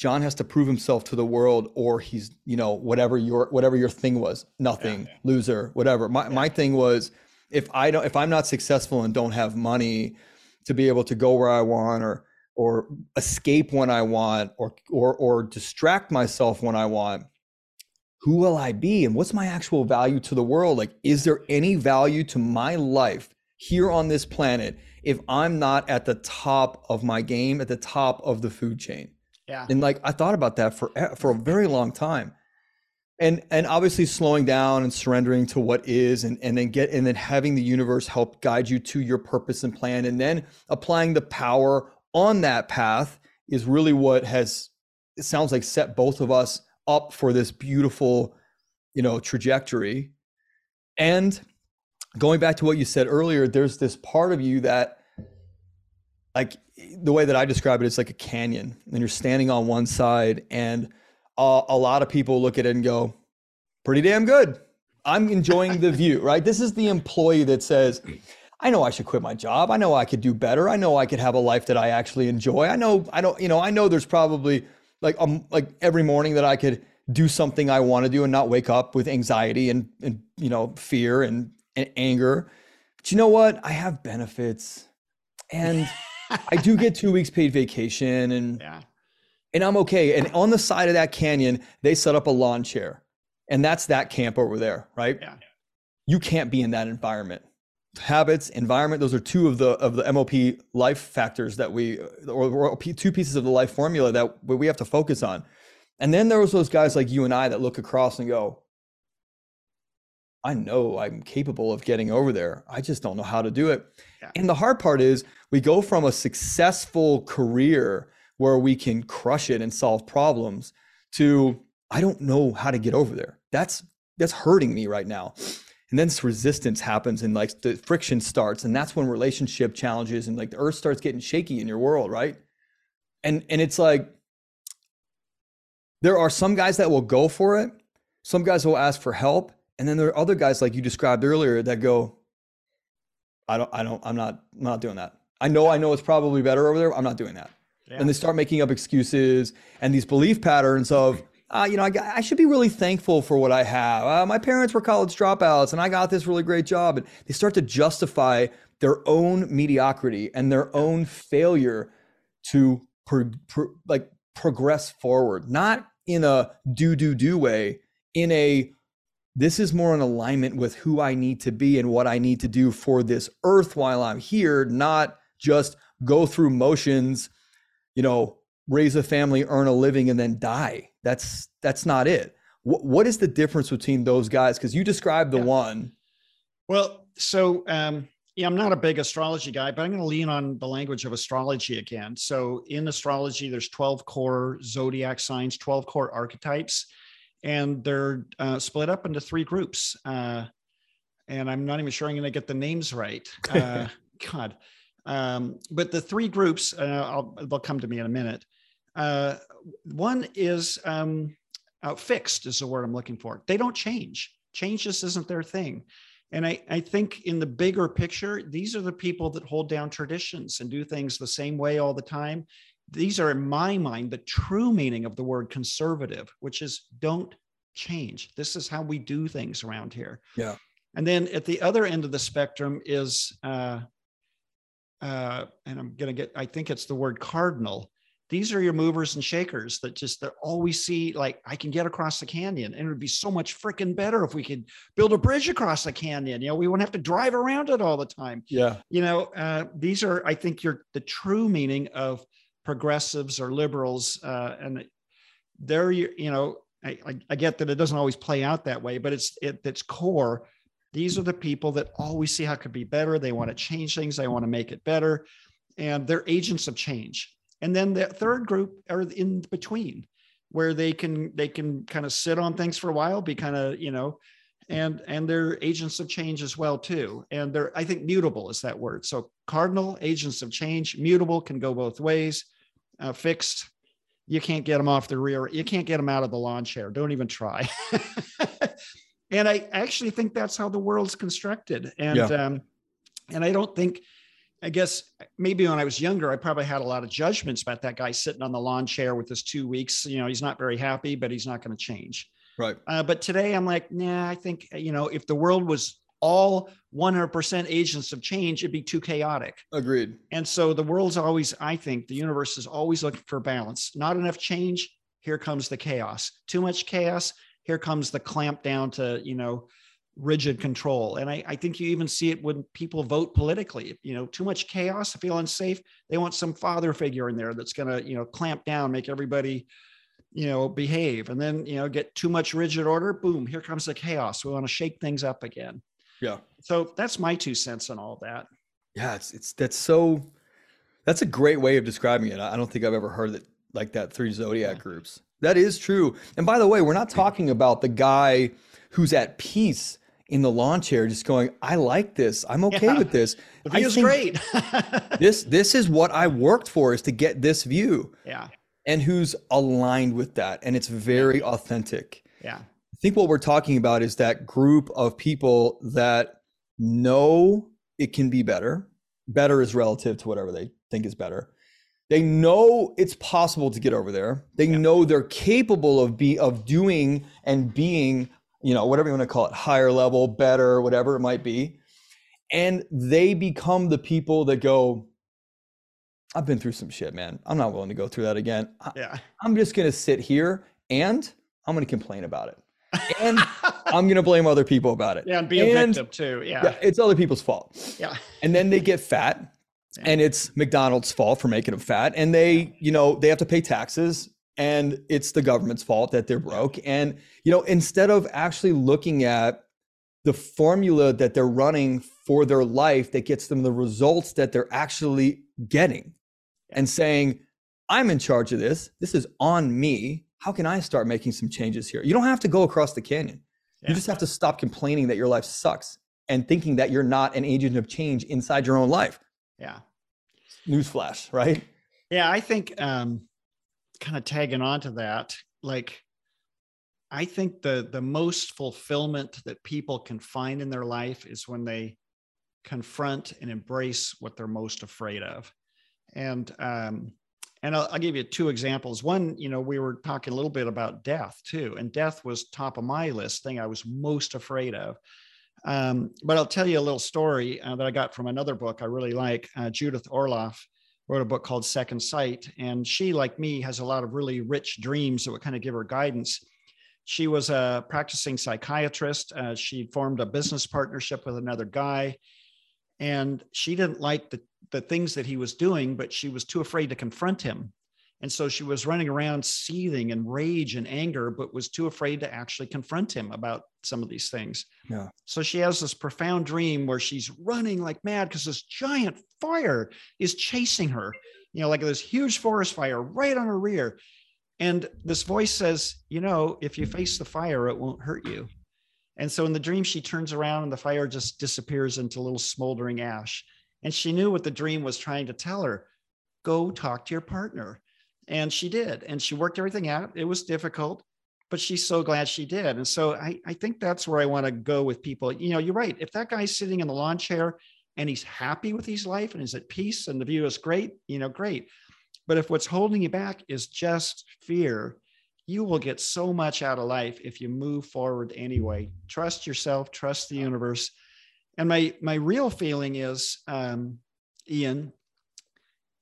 John has to prove himself to the world, or he's, you know, whatever your whatever your thing was, nothing, yeah, loser, whatever. My my thing was, if I don't, if I'm not successful and don't have money to be able to go where I want, or or escape when I want, or or or distract myself when I want, who will I be, and what's my actual value to the world? Like, is there any value to my life here on this planet if I'm not at the top of my game, at the top of the food chain? Yeah. And like I thought about that for eh, for a very long time. And and obviously slowing down and surrendering to what is and and then get and then having the universe help guide you to your purpose and plan and then applying the power on that path is really what has it sounds like set both of us up for this beautiful, you know, trajectory. And going back to what you said earlier, there's this part of you that like the way that I describe it, it's like a canyon, and you're standing on one side, and uh, a lot of people look at it and go, "Pretty damn good." I'm enjoying the view, right? This is the employee that says, "I know I should quit my job. I know I could do better. I know I could have a life that I actually enjoy. I know I don't, you know, I know there's probably like um like every morning that I could do something I want to do and not wake up with anxiety and and you know fear and, and anger. But you know what? I have benefits and I do get two weeks paid vacation and yeah. and I'm okay. And on the side of that canyon, they set up a lawn chair. And that's that camp over there, right? Yeah. You can't be in that environment. Habits, environment, those are two of the of the MOP life factors that we or, or two pieces of the life formula that we have to focus on. And then there was those guys like you and I that look across and go, I know I'm capable of getting over there. I just don't know how to do it. Yeah. And the hard part is we go from a successful career where we can crush it and solve problems to I don't know how to get over there. That's that's hurting me right now. And then this resistance happens and like the friction starts and that's when relationship challenges and like the earth starts getting shaky in your world, right? And and it's like there are some guys that will go for it. Some guys will ask for help and then there are other guys like you described earlier that go, I don't, I don't, I'm not, I'm not doing that. I know, I know it's probably better over there. I'm not doing that. Yeah. And they start making up excuses and these belief patterns of, uh, you know, I, I, should be really thankful for what I have. Uh, my parents were college dropouts and I got this really great job. And they start to justify their own mediocrity and their own failure to pro, pro, like progress forward, not in a do, do, do way, in a this is more in alignment with who I need to be and what I need to do for this earth while I'm here, not just go through motions, you know, raise a family, earn a living, and then die. That's that's not it. What what is the difference between those guys? Because you described the yeah. one. Well, so um, yeah, I'm not a big astrology guy, but I'm going to lean on the language of astrology again. So in astrology, there's 12 core zodiac signs, 12 core archetypes, and they're uh, split up into three groups. Uh, and I'm not even sure I'm going to get the names right. Uh, God. Um, but the three groups, uh, they'll come to me in a minute. Uh, one is um, uh, fixed, is the word I'm looking for. They don't change. Change just isn't their thing. And I, I think in the bigger picture, these are the people that hold down traditions and do things the same way all the time. These are, in my mind, the true meaning of the word conservative, which is don't change. This is how we do things around here. Yeah. And then at the other end of the spectrum is, uh, uh, and I'm going to get, I think it's the word cardinal these are your movers and shakers that just that always see like I can get across the canyon and it would be so much freaking better if we could build a bridge across the canyon. You know, we wouldn't have to drive around it all the time. Yeah. You know, uh, these are I think you're the true meaning of progressives or liberals, uh, and they're you know I, I, I get that it doesn't always play out that way, but it's it, its core. These are the people that always see how it could be better. They want to change things. They want to make it better, and they're agents of change and then the third group are in between where they can they can kind of sit on things for a while be kind of you know and and they're agents of change as well too. And they're i think mutable is that word. So cardinal agents of change mutable can go both ways uh, fixed. You can't get them off the rear. You can't get them out of the lawn chair. Don't even try. And i actually think that's how the world's constructed. And yeah. um and i don't think I guess maybe when I was younger, I probably had a lot of judgments about that guy sitting on the lawn chair with his two weeks. You know, he's not very happy, but he's not going to change. Right. Uh, but today I'm like, nah, I think, you know, if the world was all 100% agents of change, it'd be too chaotic. Agreed. And so the world's always, I think, the universe is always looking for balance. Not enough change, here comes the chaos. Too much chaos, here comes the clamp down to, you know, rigid control. And I, I, think you even see it when people vote politically. You know, too much chaos, feel unsafe. They want some father figure in there that's going to, you know, clamp down, make everybody, you know, behave. And then, you know, get too much rigid order. Boom, here comes the chaos. We want to shake things up again. Yeah. So that's my two cents on all that. Yeah, it's it's that's so. That's a great way of describing it. I don't think I've ever heard it like that. Three zodiac yeah. groups. That is true. And by the way, we're not talking about the guy who's at peace in the lawn chair just going i like this. I'm okay yeah. with this. The view's great. this this is what i worked for is to get this view. Yeah. And who's aligned with that. And it's very authentic. Yeah. I think what we're talking about is that group of people that know it can be better. Better is relative to whatever they think is better. They know it's possible to get over there. They yeah. know they're capable of be of doing and being you know, whatever you want to call it, higher level, better, whatever it might be. And they become the people that go, I've been through some shit, man. I'm not willing to go through that again. Yeah. I'm just going to sit here and I'm going to complain about it. And I'm going to blame other people about it. Yeah. And be a and, victim too. Yeah. yeah. It's other people's fault. Yeah. And then they get fat yeah. and it's McDonald's fault for making them fat. And they, you know, they have to pay taxes and it's the government's fault that they're broke. And you know instead of actually looking at the formula that they're running for their life that gets them the results that they're actually getting and saying i'm in charge of this. This is on me. How can i start making some changes here? You don't have to go across the canyon. Yeah. you just have to stop complaining that your life sucks and thinking that you're not an agent of change inside your own life. Yeah. Newsflash right? Yeah i think um kind of tagging on to that, like I think the the most fulfillment that people can find in their life is when they confront and embrace what they're most afraid of. And um, and I'll, I'll, give you two examples. One, you know, we were talking a little bit about death too, and death was top of my list thing I was most afraid of. Um, but I'll tell you a little story uh, that I got from another book I really like, uh, Judith Orloff wrote a book called Second Sight. And she, like me, has a lot of really rich dreams that would kind of give her guidance. She was a practicing psychiatrist. Uh, she formed a business partnership with another guy. And she didn't like the, the things that he was doing, but she was too afraid to confront him. And so she was running around seething in rage and anger, but was too afraid to actually confront him about some of these things. Yeah. So she has this profound dream where she's running like mad because this giant fire is chasing her, you know, like this huge forest fire right on her rear. And this voice says, you know, if you face the fire, it won't hurt you. And so in the dream, she turns around and the fire just disappears into a little smoldering ash. And she knew what the dream was trying to tell her go talk to your partner. And she did. And she worked everything out. It was difficult, but she's so glad she did. And so I, I think that's where I want to go with people. You know, you're right. If that guy's sitting in the lawn chair and he's happy with his life and is at peace and the view is great, you know, great. But if what's holding you back is just fear, you will get so much out of life if you move forward anyway. Trust yourself, trust the universe. And my my real feeling is, um, Ian,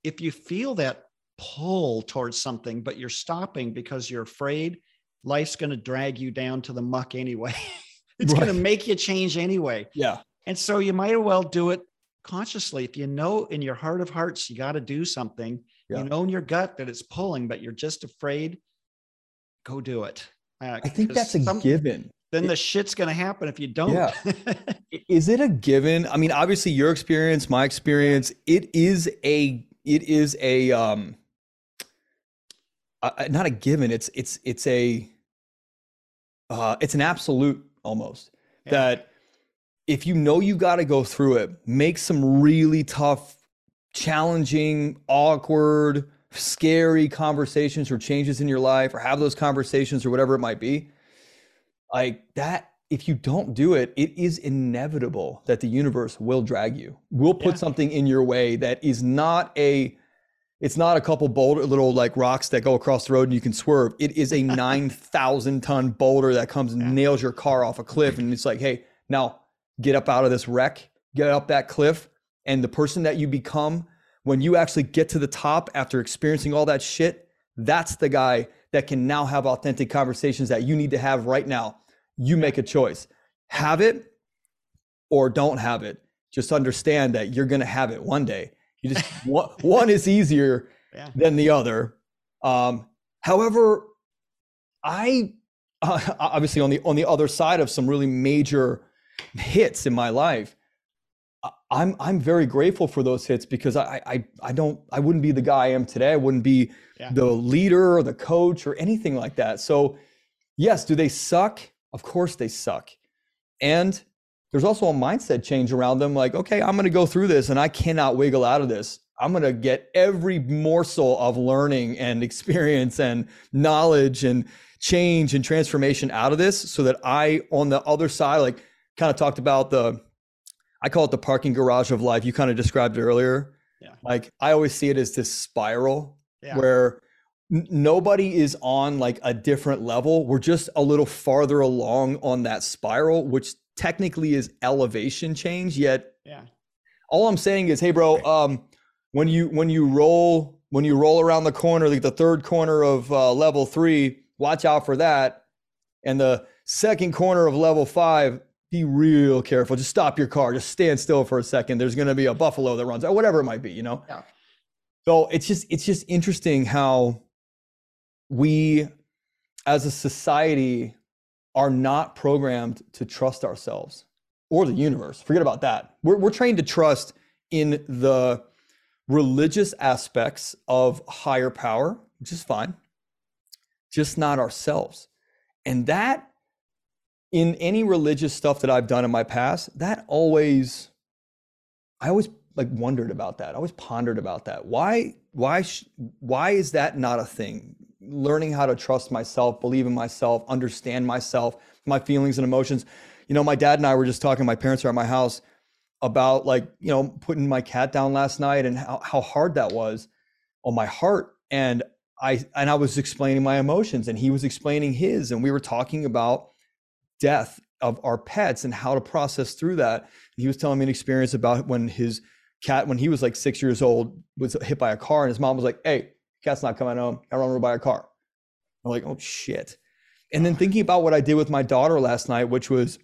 if you feel that pull towards something, but you're stopping because you're afraid, life's going to drag you down to the muck anyway. it's right. going to make you change anyway. Yeah. And so you might as well do it consciously. If you know in your heart of hearts you got to do something, yeah. you know in your gut that it's pulling, but you're just afraid, go do it. Uh, I think that's a some, given. Then it, the shit's going to happen if you don't. Yeah. is it a given? I mean, obviously your experience, my experience, it is a, it is a, um, uh, not a given. It's, it's, it's a, uh, it's an absolute almost yeah. that if you know you got to go through it, make some really tough, challenging, awkward, scary conversations or changes in your life or have those conversations or whatever it might be. Like that, if you don't do it, it is inevitable that the universe will drag you, will put yeah. something in your way that is not a it's not a couple boulder little like rocks that go across the road and you can swerve. It is a 9,000 ton boulder that comes and nails your car off a cliff. And it's like, hey, now get up out of this wreck, get up that cliff. And the person that you become when you actually get to the top after experiencing all that shit, that's the guy that can now have authentic conversations that you need to have right now. You make a choice. Have it or don't have it. Just understand that you're going to have it one day. You just one, one is easier yeah. than the other. Um, however, I uh, obviously on the on the other side of some really major hits in my life, I'm I'm very grateful for those hits because I I I don't I wouldn't be the guy I am today. I wouldn't be yeah. the leader or the coach or anything like that. So, yes, do they suck? Of course they suck. And there's also a mindset change around them like, okay, I'm going to go through this and I cannot wiggle out of this. I'm going to get every morsel of learning and experience and knowledge and change and transformation out of this so that I on the other side like kind of talked about the I call it the parking garage of life. You kind of described it earlier. Yeah. Like I always see it as this spiral yeah. where n- nobody is on like a different level. We're just a little farther along on that spiral, which technically is elevation change. Yet, yeah. All I'm saying is, hey, bro, um, when you when you roll when you roll around the corner, like the third corner of uh, level three, watch out for that. And the second corner of level five, be real careful. Just stop your car. Just stand still for a second. There's going to be a buffalo that runs or whatever it might be, you know? Yeah. So it's just, it's just interesting how we as a society are not programmed to trust ourselves or the universe. Forget about that. We're, we're trained to trust in the religious aspects of higher power, which is fine, just not ourselves. And that in any religious stuff that I've done in my past, that always, I always like wondered about that. I always pondered about that. Why, why, why is that not a thing? Learning how to trust myself, believe in myself, understand myself, my feelings and emotions. You know, my dad and I were just talking. My parents are at my house about like you know putting my cat down last night and how, how hard that was on my heart. And I and I was explaining my emotions, and he was explaining his, and we were talking about death of our pets and how to process through that. And he was telling me an experience about when his cat, when he was like six years old, was hit by a car, and his mom was like, "Hey, cat's not coming home. I run over by a car." I'm like, "Oh shit!" And then thinking about what I did with my daughter last night, which was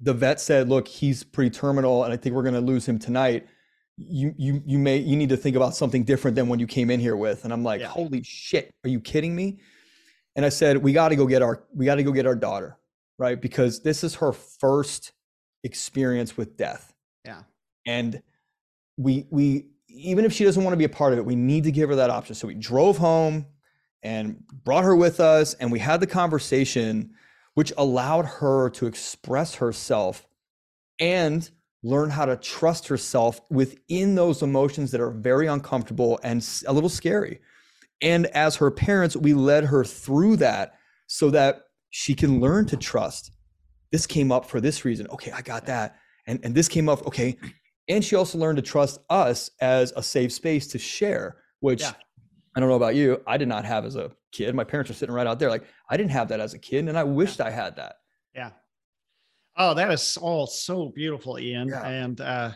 the vet said, "Look, he's pretty terminal, and I think we're going to lose him tonight." you you you may you need to think about something different than when you came in here with and i'm like Yeah. holy shit are you kidding me and i said we got to go get our we got to go get our daughter right because this is her first experience with death Yeah. and we we even if she doesn't want to be a part of it we need to give her that option so we drove home and brought her with us and we had the conversation which allowed her to express herself and learn how to trust herself within those emotions that are very uncomfortable and a little scary. And as her parents, we led her through that so that she can learn to trust. This came up for this reason. Okay, I got that. And and this came up, okay. And she also learned to trust us as a safe space to share, which Yeah. I don't know about you. I did not have as a kid. My parents are sitting right out there. Like I didn't have that as a kid, and I wished I had that. Yeah. Oh, that is all so beautiful, Ian. Yeah. And uh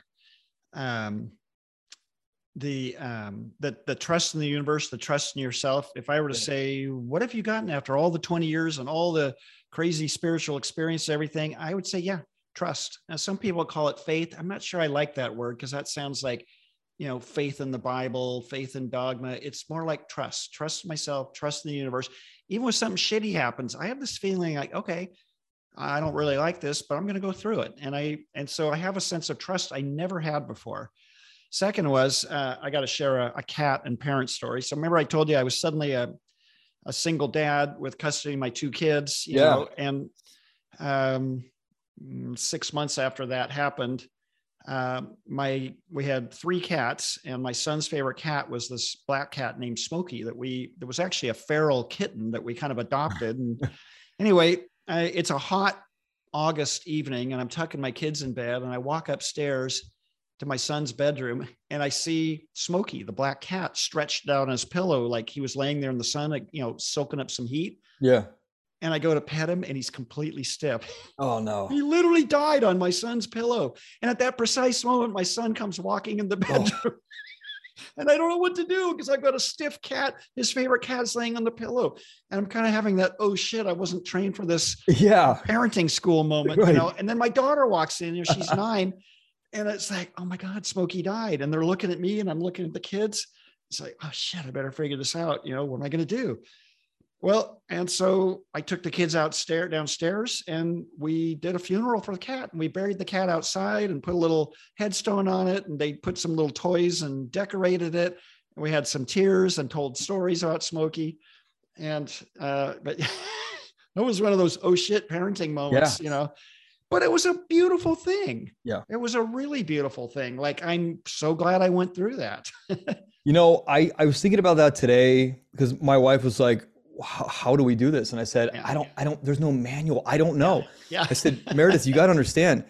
um the um the the trust in the universe, the trust in yourself. If I were to Yeah. say, what have you gotten after all the 20 years and all the crazy spiritual experience, everything, I would say, yeah, trust. Now some people call it faith. I'm not sure I like that word because that sounds like you know, faith in the Bible, faith in dogma. It's more like trust, trust myself, trust in the universe. Even when something shitty happens, I have this feeling like, okay, I don't really like this, but I'm going to go through it. And I, and so I have a sense of trust I never had before. Second was, uh, I got to share a, a cat and parent story. So remember I told you I was suddenly a, a single dad with custody of my two kids, you Yeah. know, and um, six months after that happened, um, my we had three cats, and my son's favorite cat was this black cat named Smokey that we that was actually a feral kitten that we kind of adopted. And anyway, uh, it's a hot August evening, and I'm tucking my kids in bed, and I walk upstairs to my son's bedroom, and I see Smokey, the black cat, stretched out on his pillow like he was laying there in the sun, like you know, soaking up some heat. Yeah. And I go to pet him, and he's completely stiff. Oh no. He literally died on my son's pillow. And at that precise moment, my son comes walking in the oh. bedroom. and I don't know what to do because I've got a stiff cat. His favorite cat's laying on the pillow. And I'm kind of having that, oh shit, I wasn't trained for this Yeah. parenting school moment, Right. you know. And then my daughter walks in, you know, she's nine. And it's like, oh my God, Smokey died. And they're looking at me and I'm looking at the kids. It's like, oh shit, I better figure this out. You know, what am I going to do? Well, and so I took the kids outstairs downstairs and we did a funeral for the cat and we buried the cat outside and put a little headstone on it and they put some little toys and decorated it. And we had some tears and told stories about Smokey. And uh, but it was one of those oh shit parenting moments, you know. But it was a beautiful thing. Yeah. It was a really beautiful thing. Like I'm so glad I went through that. You know, I, I was thinking about that today because my wife was like, how, how do we do this? And I said, Yeah. I don't, I don't, there's no manual. I don't know. yeah. I said, Meredith, you got to understand,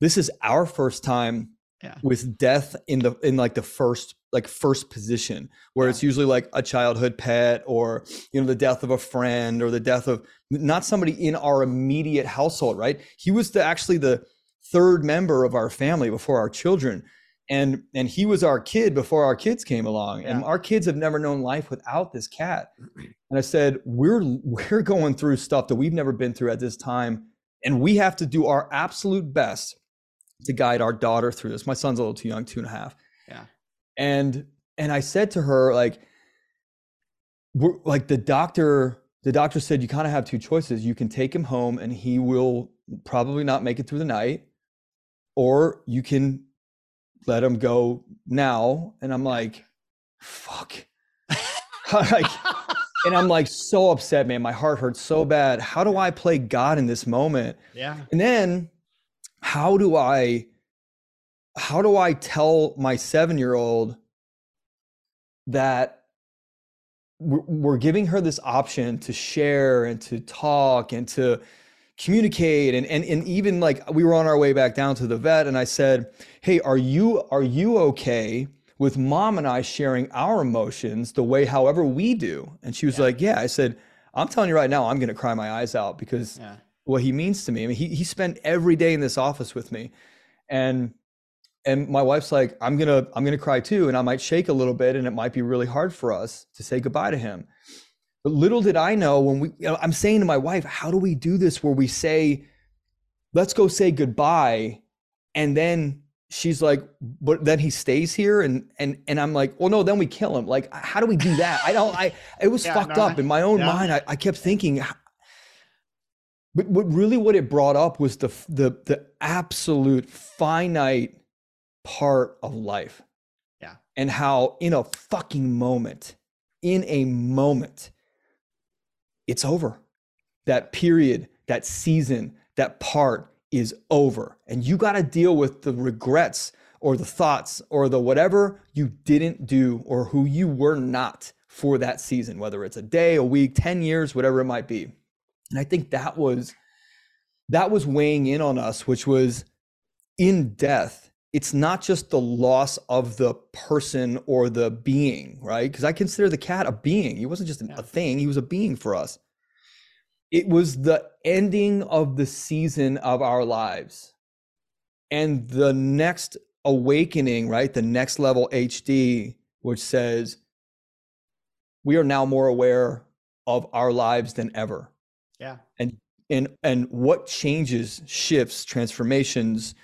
this is our first time Yeah. with death in the, in like the first, like first position where Yeah. it's usually like a childhood pet or, you know, the death of a friend or the death of not somebody in our immediate household, right? He was the, actually the third member of our family before our children. And, and he was our kid before our kids came along and our kids have never known life without this cat. And I said, we're we're going through stuff that we've never been through at this time, and we have to do our absolute best to guide our daughter through this. My son's a little too young, two and a half. Yeah. And and I said to her, like, we're like the doctor, the doctor said you kind of have two choices. You can take him home and he will probably not make it through the night, or you can let him go now. And I'm like, fuck. like and I'm like so upset, man. My heart hurts so bad. How do I play God in this moment? yeah. And then how do I how do I tell my 7-year-old that we're, we're giving her this option to share and to talk and to communicate and, and and even like we were on our way back down to the vet and I said, "Hey, are you are you okay with mom and I sharing our emotions the way however we do?" And she was Yeah. like, "Yeah." I said, "I'm telling you right now, I'm going to cry my eyes out because Yeah. what he means to me. I mean, he he spent every day in this office with me, and and my wife's like, I'm gonna I'm gonna cry too, and I might shake a little bit, and it might be really hard for us to say goodbye to him. But little did I know when we, you know, I'm saying to my wife, how do we do this where we say, let's go say goodbye, and then she's like, but then he stays here, and and and I'm like, well, no, then we kill him. Like, how do we do that? I don't. I it was yeah, fucked no, up in my own yeah. mind. I, I kept thinking. But what really what it brought up was the the the absolute finite part of life. Yeah. And how in a fucking moment, in a moment, it's over. That period, that season, that part is over. And you got to deal with the regrets or the thoughts or the whatever you didn't do or who you were not for that season, whether it's a day, a week, 10 years, whatever it might be. And I think that was that was weighing in on us, which was in death, it's not just the loss of the person or the being, right? Because I consider the cat a being. He wasn't just a thing, he was a being for us. It was the ending of the season of our lives. And the next awakening right? The next level hd which says we are now more aware of our lives than ever. Yeah. And and and what changes shifts transformations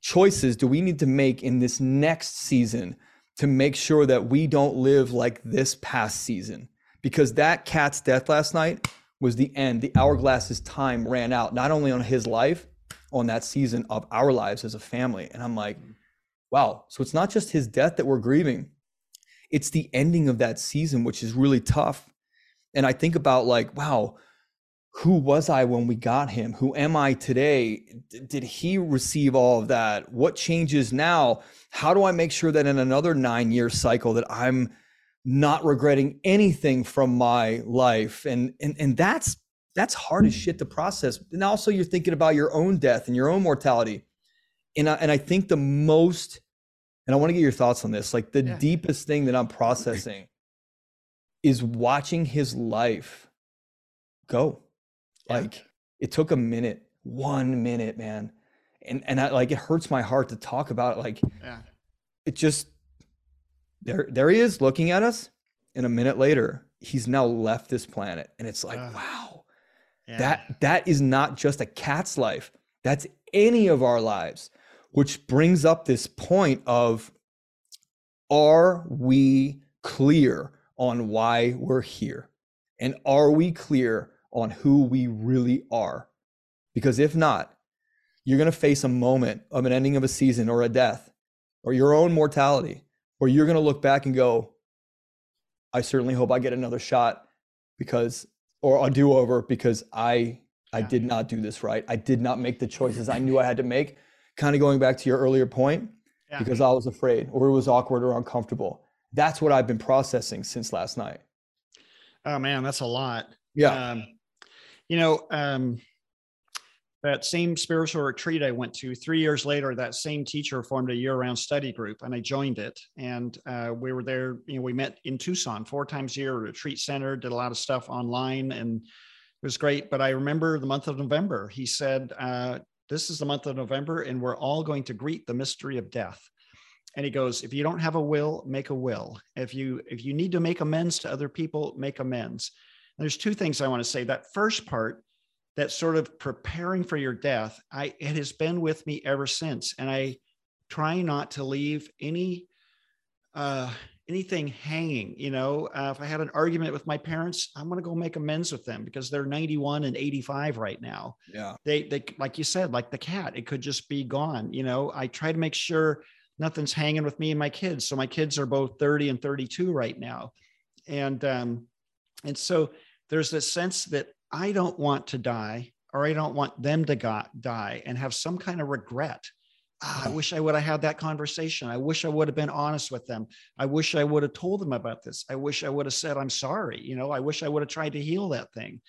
choices do we need to make in this next season to make sure that we don't live like this past season because that cat's death last night was the end. The hourglass's time ran out, not only on his life, on that season of our lives as a family. And I'm like, wow. So it's not just his death that we're grieving, it's the ending of that season, which is really tough. And I think about, like, wow, who was I when we got him? Who am I today? D- did he receive all of that? What changes now? How do I make sure that in another nine year cycle that I'm not regretting anything from my life and and and that's that's hard as shit to process and also you're thinking about your own death and your own mortality and I, and I think the most and I want to get your thoughts on this like the yeah. deepest thing that I'm processing is watching his life go yeah. like it took a minute one minute man and and I, like it hurts my heart to talk about it like yeah. it just there there he is looking at us and a minute later he's now left this planet and it's like uh, wow yeah. that that is not just a cat's life that's any of our lives which brings up this point of are we clear on why we're here and are we clear on who we really are because if not you're going to face a moment of an ending of a season or a death or your own mortality or you're going to look back and go, I certainly hope I get another shot because, or a do over because I, I did not do this right. I did not make the choices I knew I had to make. Kind of going back to your earlier point, yeah. because I was afraid or it was awkward or uncomfortable. That's what I've been processing since last night. Oh man, that's a lot. Yeah. Um, you know, um, that same spiritual retreat I went to, three years later, that same teacher formed a year round study group and I joined it. And uh, we were there, you know, we met in Tucson four times a year, retreat center, did a lot of stuff online and it was great. But I remember the month of November, he said, uh, This is the month of November and we're all going to greet the mystery of death. And he goes, if you don't have a will, make a will. If you if you need to make amends to other people, make amends. There's two things I want to say. That first part, that sort of preparing for your death, I it has been with me ever since. And I try not to leave any uh anything hanging you know? Uh, if i had an argument with my parents i'm going to go make amends with them because they're 91 and 85 right now. Yeah. They they like you said like the cat it could just be gone you know? I try to make sure nothing's hanging with me and my kids. So my kids are both 30 and 32 right now. And um and so there's this sense that I don't want to die or I don't want them to got, die and have some kind of regret. Ah, I wish I would have had that conversation. I wish I would have been honest with them. I wish I would have told them about this. I wish I would have said, I'm sorry. You know, I wish I would have tried to heal that thing.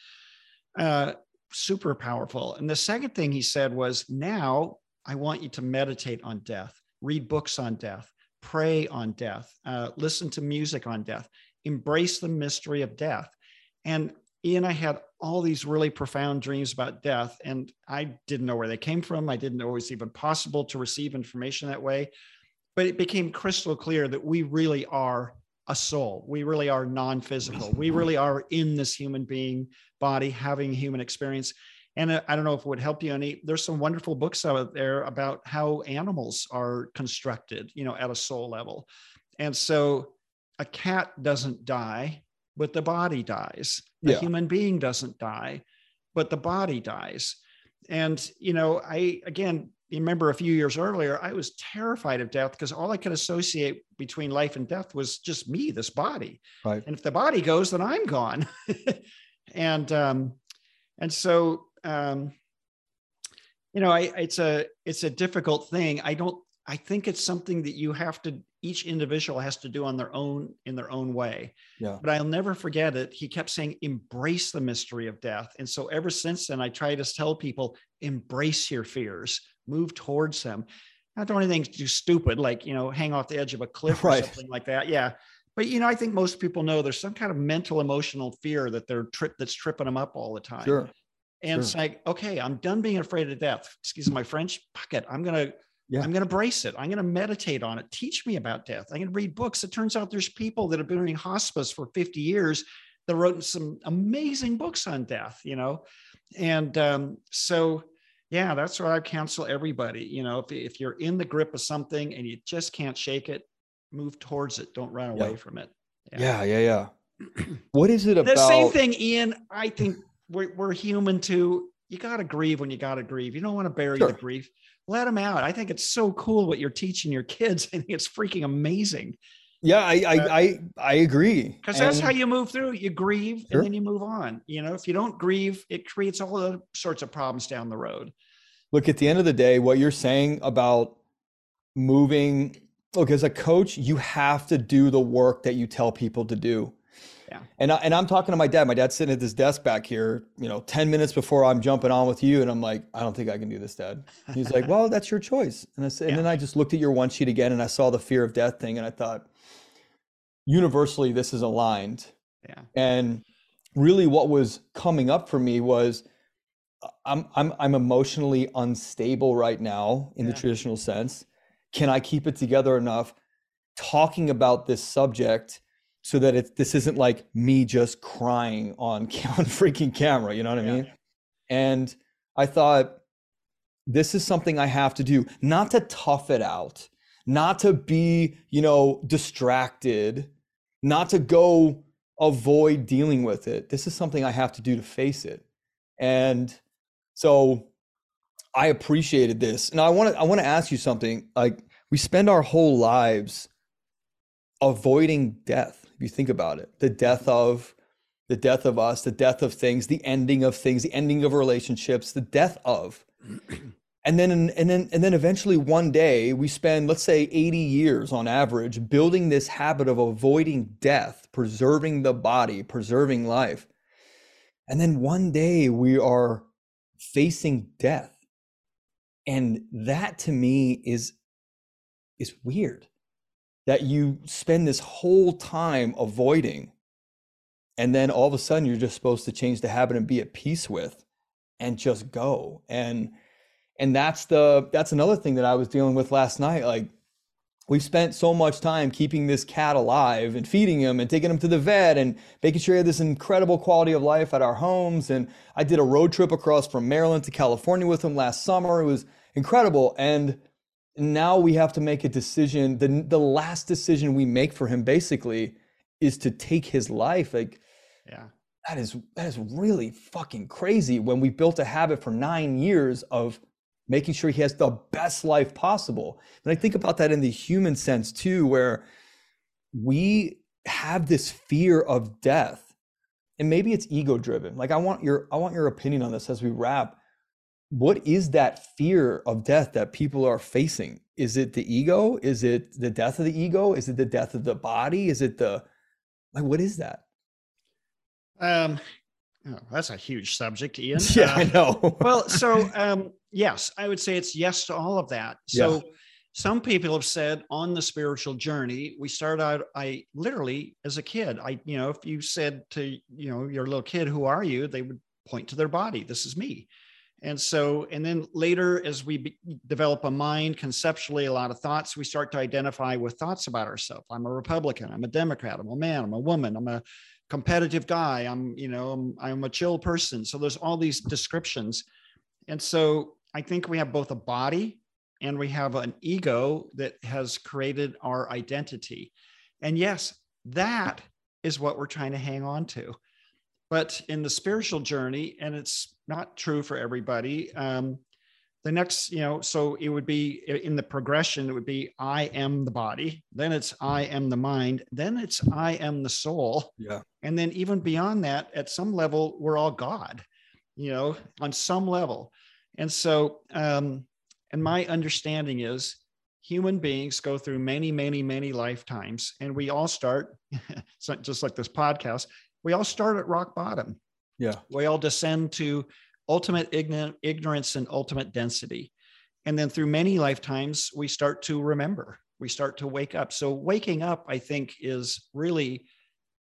Uh, super powerful. And the second thing he said was, now I want you to meditate on death, read books on death, pray on death, uh, listen to music on death, embrace the mystery of death. And Ian, I had all these really profound dreams about death, and I didn't know where they came from. I didn't know it was even possible to receive information that way. But it became crystal clear that we really are a soul. We really are non physical. We mm-hmm. really are in this human being body having human experience. And I don't know if it would help you any. There's some wonderful books out there about how animals are constructed, you know, at a soul level. And so a cat doesn't die, but the body dies. A human being doesn't die, but the body dies. And, you know, I, again, remember a few years earlier, I was terrified of death because all I could associate between life and death was just me, this body. Right. And if the body goes, then I'm gone. and, um, and so, um, you know, I, it's a, it's a difficult thing. I don't, I think it's something that you have to each individual has to do on their own in their own way. Yeah. But I'll never forget it. He kept saying, embrace the mystery of death. And so ever since then, I try to tell people, embrace your fears, move towards them. Not do anything too stupid, like, you know, hang off the edge of a cliff or something like that. Yeah. But you know, I think most people know there's some kind of mental emotional fear that they're trip that's tripping them up all the time. Sure. And sure. it's like, okay, I'm done being afraid of death. Excuse my French. Fuck it. I'm gonna yeah. I'm going to brace it. I'm going to meditate on it. Teach me about death. I'm going to read books. It turns out there's people that have been in hospice for 50 years that wrote some amazing books on death, you know? And um, so, yeah, that's what I counsel everybody. You know, if, if you're in the grip of something and you just can't shake it, move towards it. Don't run away yeah. from it. Yeah, yeah, yeah. yeah. what is it about? The same thing, Ian. I think we're, we're human too. You got to grieve when you got to grieve. You don't want to bury sure. the grief let them out. I think it's so cool what you're teaching your kids. I think it's freaking amazing. Yeah, I I uh, I, I agree. Because that's how you move through. You grieve sure. and then you move on. You know, if you don't grieve, it creates all the sorts of problems down the road. Look, at the end of the day, what you're saying about moving, look, as a coach, you have to do the work that you tell people to do. Yeah. And I, and I'm talking to my dad. My dad's sitting at this desk back here, you know, 10 minutes before I'm jumping on with you. And I'm like, I don't think I can do this, dad. He's like, well, that's your choice. And I said, yeah. and then I just looked at your one sheet again and I saw the fear of death thing. And I thought, universally, this is aligned. Yeah. And really what was coming up for me was I'm, I'm, I'm emotionally unstable right now in yeah. the traditional sense. Can I keep it together enough talking about this subject so that it's this isn't like me just crying on on freaking camera you know what i mean? And i thought this is something i have to do not to tough it out not to be you know distracted not to go avoid dealing with it. This is something i have to do to face it. And so i appreciated this. And i want to i want to ask you something like we spend our whole lives avoiding death you think about it. The death of the death of us the death of things the ending of things the ending of relationships the death of. And then and then and then eventually one day we spend let's say 80 years on average building this habit of avoiding death preserving the body preserving life. And then one day we are facing death. And that to me is is weird that you spend this whole time avoiding and then all of a sudden you're just supposed to change the habit and be at peace with and just go. And and that's the that's another thing that i was dealing with last night like we've spent so much time keeping this cat alive and feeding him and taking him to the vet and making sure he had this incredible quality of life at our homes. And i did a road trip across from maryland to california with him last summer. It was incredible. And now we have to make a decision. The, the last decision we make for him basically is to take his life. Like, yeah, that is that is really fucking crazy when we built a habit for nine years of making sure he has the best life possible. And I think about that in the human sense too, where we have this fear of death. And maybe it's ego driven. Like I want your I want your opinion on this as we wrap what is that fear of death that people are facing? Is it the ego? Is it the death of the ego? Is it the death of the body? Is it the like what is that? Um oh, that's a huge subject, Ian. Yeah, uh, I know. well, so um yes, I would say it's yes to all of that. So yeah. some people have said on the spiritual journey, we start out I literally as a kid, I you know, if you said to, you know, your little kid, who are you? They would point to their body. This is me. And so, and then later, as we be, develop a mind conceptually, a lot of thoughts, we start to identify with thoughts about ourselves. I'm a Republican. I'm a Democrat. I'm a man. I'm a woman. I'm a competitive guy. I'm, you know, I'm, I'm a chill person. So there's all these descriptions. And so I think we have both a body and we have an ego that has created our identity. And yes, that is what we're trying to hang on to. But in the spiritual journey, and it's not true for everybody, um, the next, you know, so it would be in the progression, it would be I am the body, then it's I am the mind, then it's I am the soul. Yeah. And then even beyond that, at some level, we're all God, you know, on some level. And so, um, and my understanding is human beings go through many, many, many lifetimes, and we all start, just like this podcast, we all start at rock bottom. Yeah. We all descend to ultimate ignorance and ultimate density. And then through many lifetimes, we start to remember, we start to wake up. So, waking up, I think, is really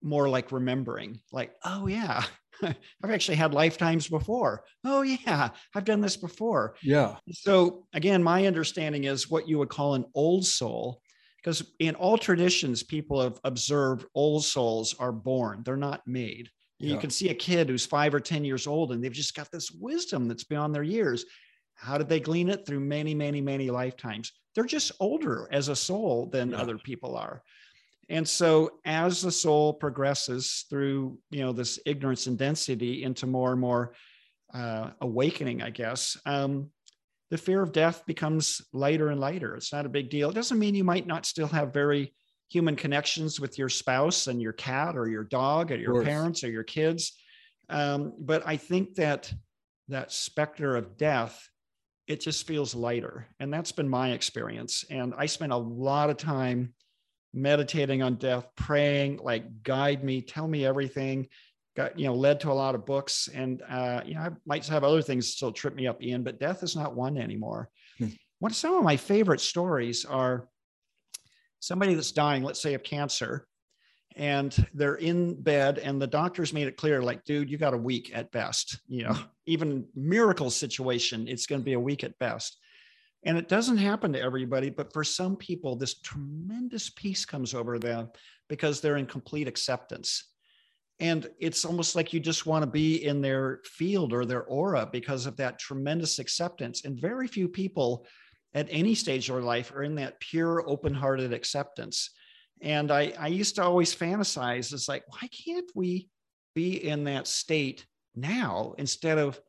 more like remembering, like, oh, yeah, I've actually had lifetimes before. Oh, yeah, I've done this before. Yeah. So, again, my understanding is what you would call an old soul, because in all traditions, people have observed old souls are born, they're not made. Yeah. You can see a kid who's five or 10 years old and they've just got this wisdom that's beyond their years. How did they glean it? Through many, many, many lifetimes. They're just older as a soul than yeah. other people are. And so as the soul progresses through, you know, this ignorance and density into more and more uh, awakening, I guess, um, the fear of death becomes lighter and lighter. It's not a big deal. It doesn't mean you might not still have very human connections with your spouse and your cat or your dog or your parents or your kids. Um, but I think that that specter of death, it just feels lighter. And that's been my experience. And I spent a lot of time meditating on death, praying, like, guide me, tell me everything. Got, you know, led to a lot of books. And, uh, you know, I might have other things still trip me up, Ian, but death is not one anymore. Hmm. What some of my favorite stories are somebody that's dying, let's say of cancer, and they're in bed and the doctors made it clear like dude you got a week at best you know even miracle situation it's going to be a week at best and it doesn't happen to everybody but for some people this tremendous peace comes over them because they're in complete acceptance and it's almost like you just want to be in their field or their aura because of that tremendous acceptance and very few people at any stage of their life are in that pure, open hearted acceptance. And I, I used to always fantasize, it's like, why can't we be in that state now instead of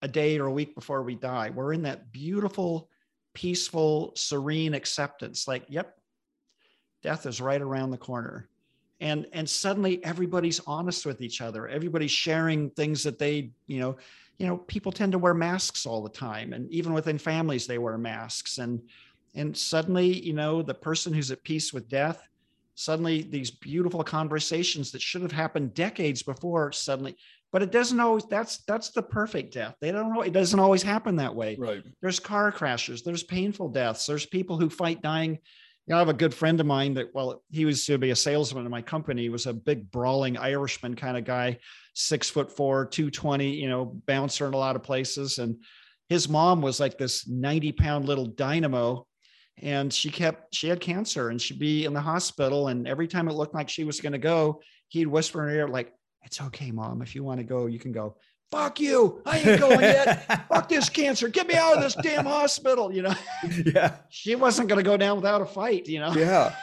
a day or a week before we die? We're in that beautiful, peaceful, serene acceptance. Like, yep, death is right around the corner. And, and suddenly everybody's honest with each other. Everybody's sharing things that they, you know, you know people tend to wear masks all the time and even within families they wear masks. And and suddenly you know the person who's at peace with death suddenly these beautiful conversations that should have happened decades before suddenly but it doesn't always that's that's the perfect death. They don't know it doesn't always happen that way. Right. There's car crashes there's painful deaths there's people who fight dying you know, I have a good friend of mine that, well, he was to be a salesman in my company. He was a big brawling Irishman kind of guy six foot four, 220, you know, bouncer in a lot of places. And his mom was like this 90 pound little dynamo. And she kept, she had cancer and she'd be in the hospital. And every time it looked like she was going to go, he'd whisper in her ear, like, it's okay, mom. If you want to go, you can go fuck you. I ain't going yet. fuck this cancer. Get me out of this damn hospital. You know? Yeah. She wasn't going to go down without a fight, you know? Yeah.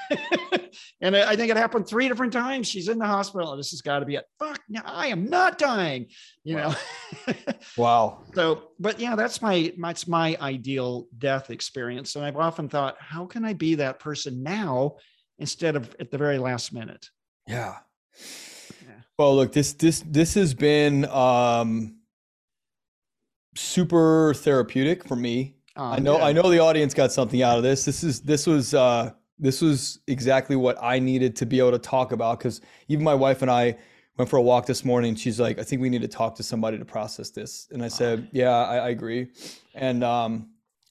and I think it happened three different times. She's in the hospital. This has got to be it. Fuck, no, I am not dying, you wow. know? wow. So, but yeah, that's my, that's my ideal death experience. And I've often thought, how can I be that person now instead of at the very last minute? Yeah. Well, look, this this this has been um, super therapeutic for me. Oh, I know yeah. I know the audience got something out of this. This is this was uh, this was exactly what I needed to be able to talk about because even my wife and I went for a walk this morning. She's like, I think we need to talk to somebody to process this, and I said, Yeah, I, I agree. And um,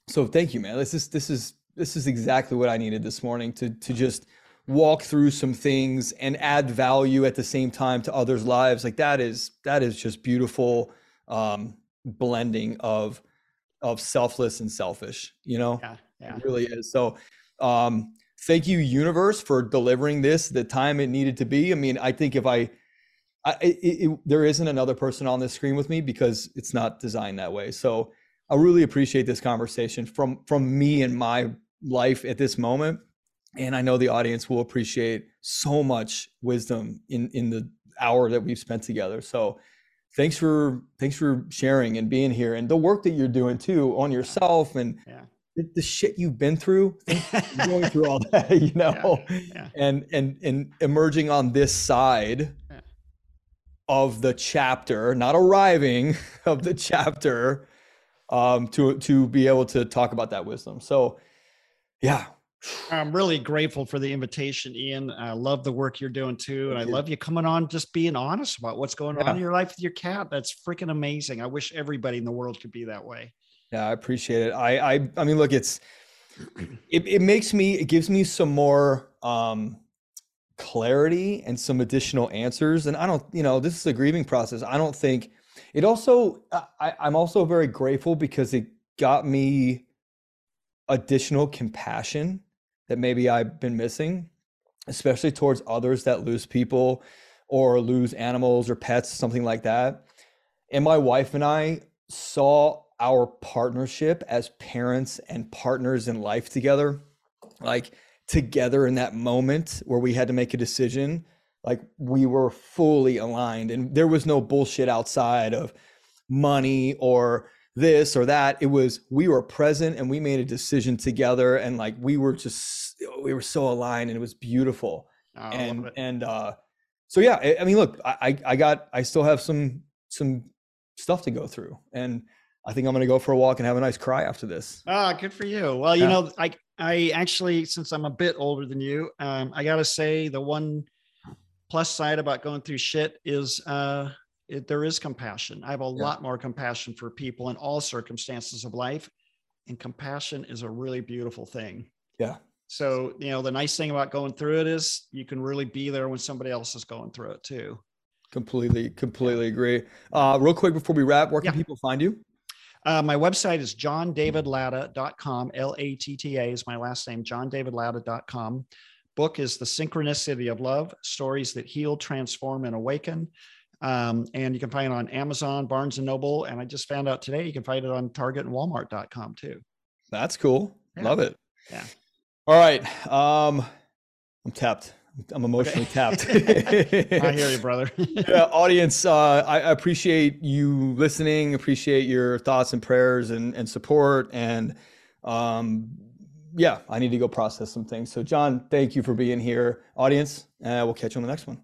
so thank you, man. This is this is this is exactly what I needed this morning to to just walk through some things and add value at the same time to others' lives. Like that is that is just beautiful um, blending of of selfless and selfish. You know, yeah, yeah. it really is. So, um, thank you, universe, for delivering this the time it needed to be. I mean, I think if I I, it, it, there isn't another person on this screen with me because it's not designed that way. So I really appreciate this conversation from from me and my life at this moment, and I know the audience will appreciate so much wisdom in in the hour that we've spent together. So thanks for thanks for sharing and being here and the work that you're doing too on yourself and yeah. the, the, shit you've been through going through all that you know yeah. Yeah. and and and emerging on this side of the chapter not arriving of the chapter um to to be able to talk about that wisdom so yeah I'm really grateful for the invitation, Ian. I love the work you're doing too. And I love you coming on, just being honest about what's going yeah. on in your life with your cat. That's freaking amazing. I wish everybody in the world could be that way. Yeah, I appreciate it. I I I mean, look, it's it, it makes me it gives me some more um clarity and some additional answers. And I don't, you know, this is a grieving process. I don't think it also I, I'm also very grateful because it got me additional compassion that maybe I've been missing, especially towards others that lose people or lose animals or pets, something like that. And my wife and I saw our partnership as parents and partners in life together, like together in that moment where we had to make a decision. Like we were fully aligned, and there was no bullshit outside of money or this or that. It was we were present and we made a decision together, and like we were just we were so aligned, and it was beautiful. Oh, and and uh, so yeah, I, mean, look, I I got I still have some some stuff to go through, and I think I'm to go for a walk and have a nice cry after this. Ah, good for you. Well, you yeah. know, I I actually, since I'm a bit older than you, um, I got to say the one plus side about going through shit is uh it, there is compassion. I have a yeah. lot more compassion for people in all circumstances of life. And compassion is a really beautiful thing. Yeah. So, you know, the nice thing about going through it is you can really be there when somebody else is going through it too. Completely, completely agree. Uh, real quick before we wrap, where can yeah. people find you? Uh, my website is johndavidlatta.com. L A T T A is my last name, johndavidlatta.com. Book is The Synchronicity of Love Stories that Heal, Transform, and Awaken. Um, and you can find it on Amazon, Barnes and Noble. And I just found out today you can find it on Target and Walmart.com too. That's cool. Yeah. Love it. Yeah. All right. Um, I'm tapped. I'm emotionally okay. tapped. I hear you, brother. yeah, audience, uh, I appreciate you listening. Appreciate your thoughts and prayers and, and support. And um, yeah, I need to go process some things. So, John, thank you for being here. Audience, uh, we'll catch you on the next one.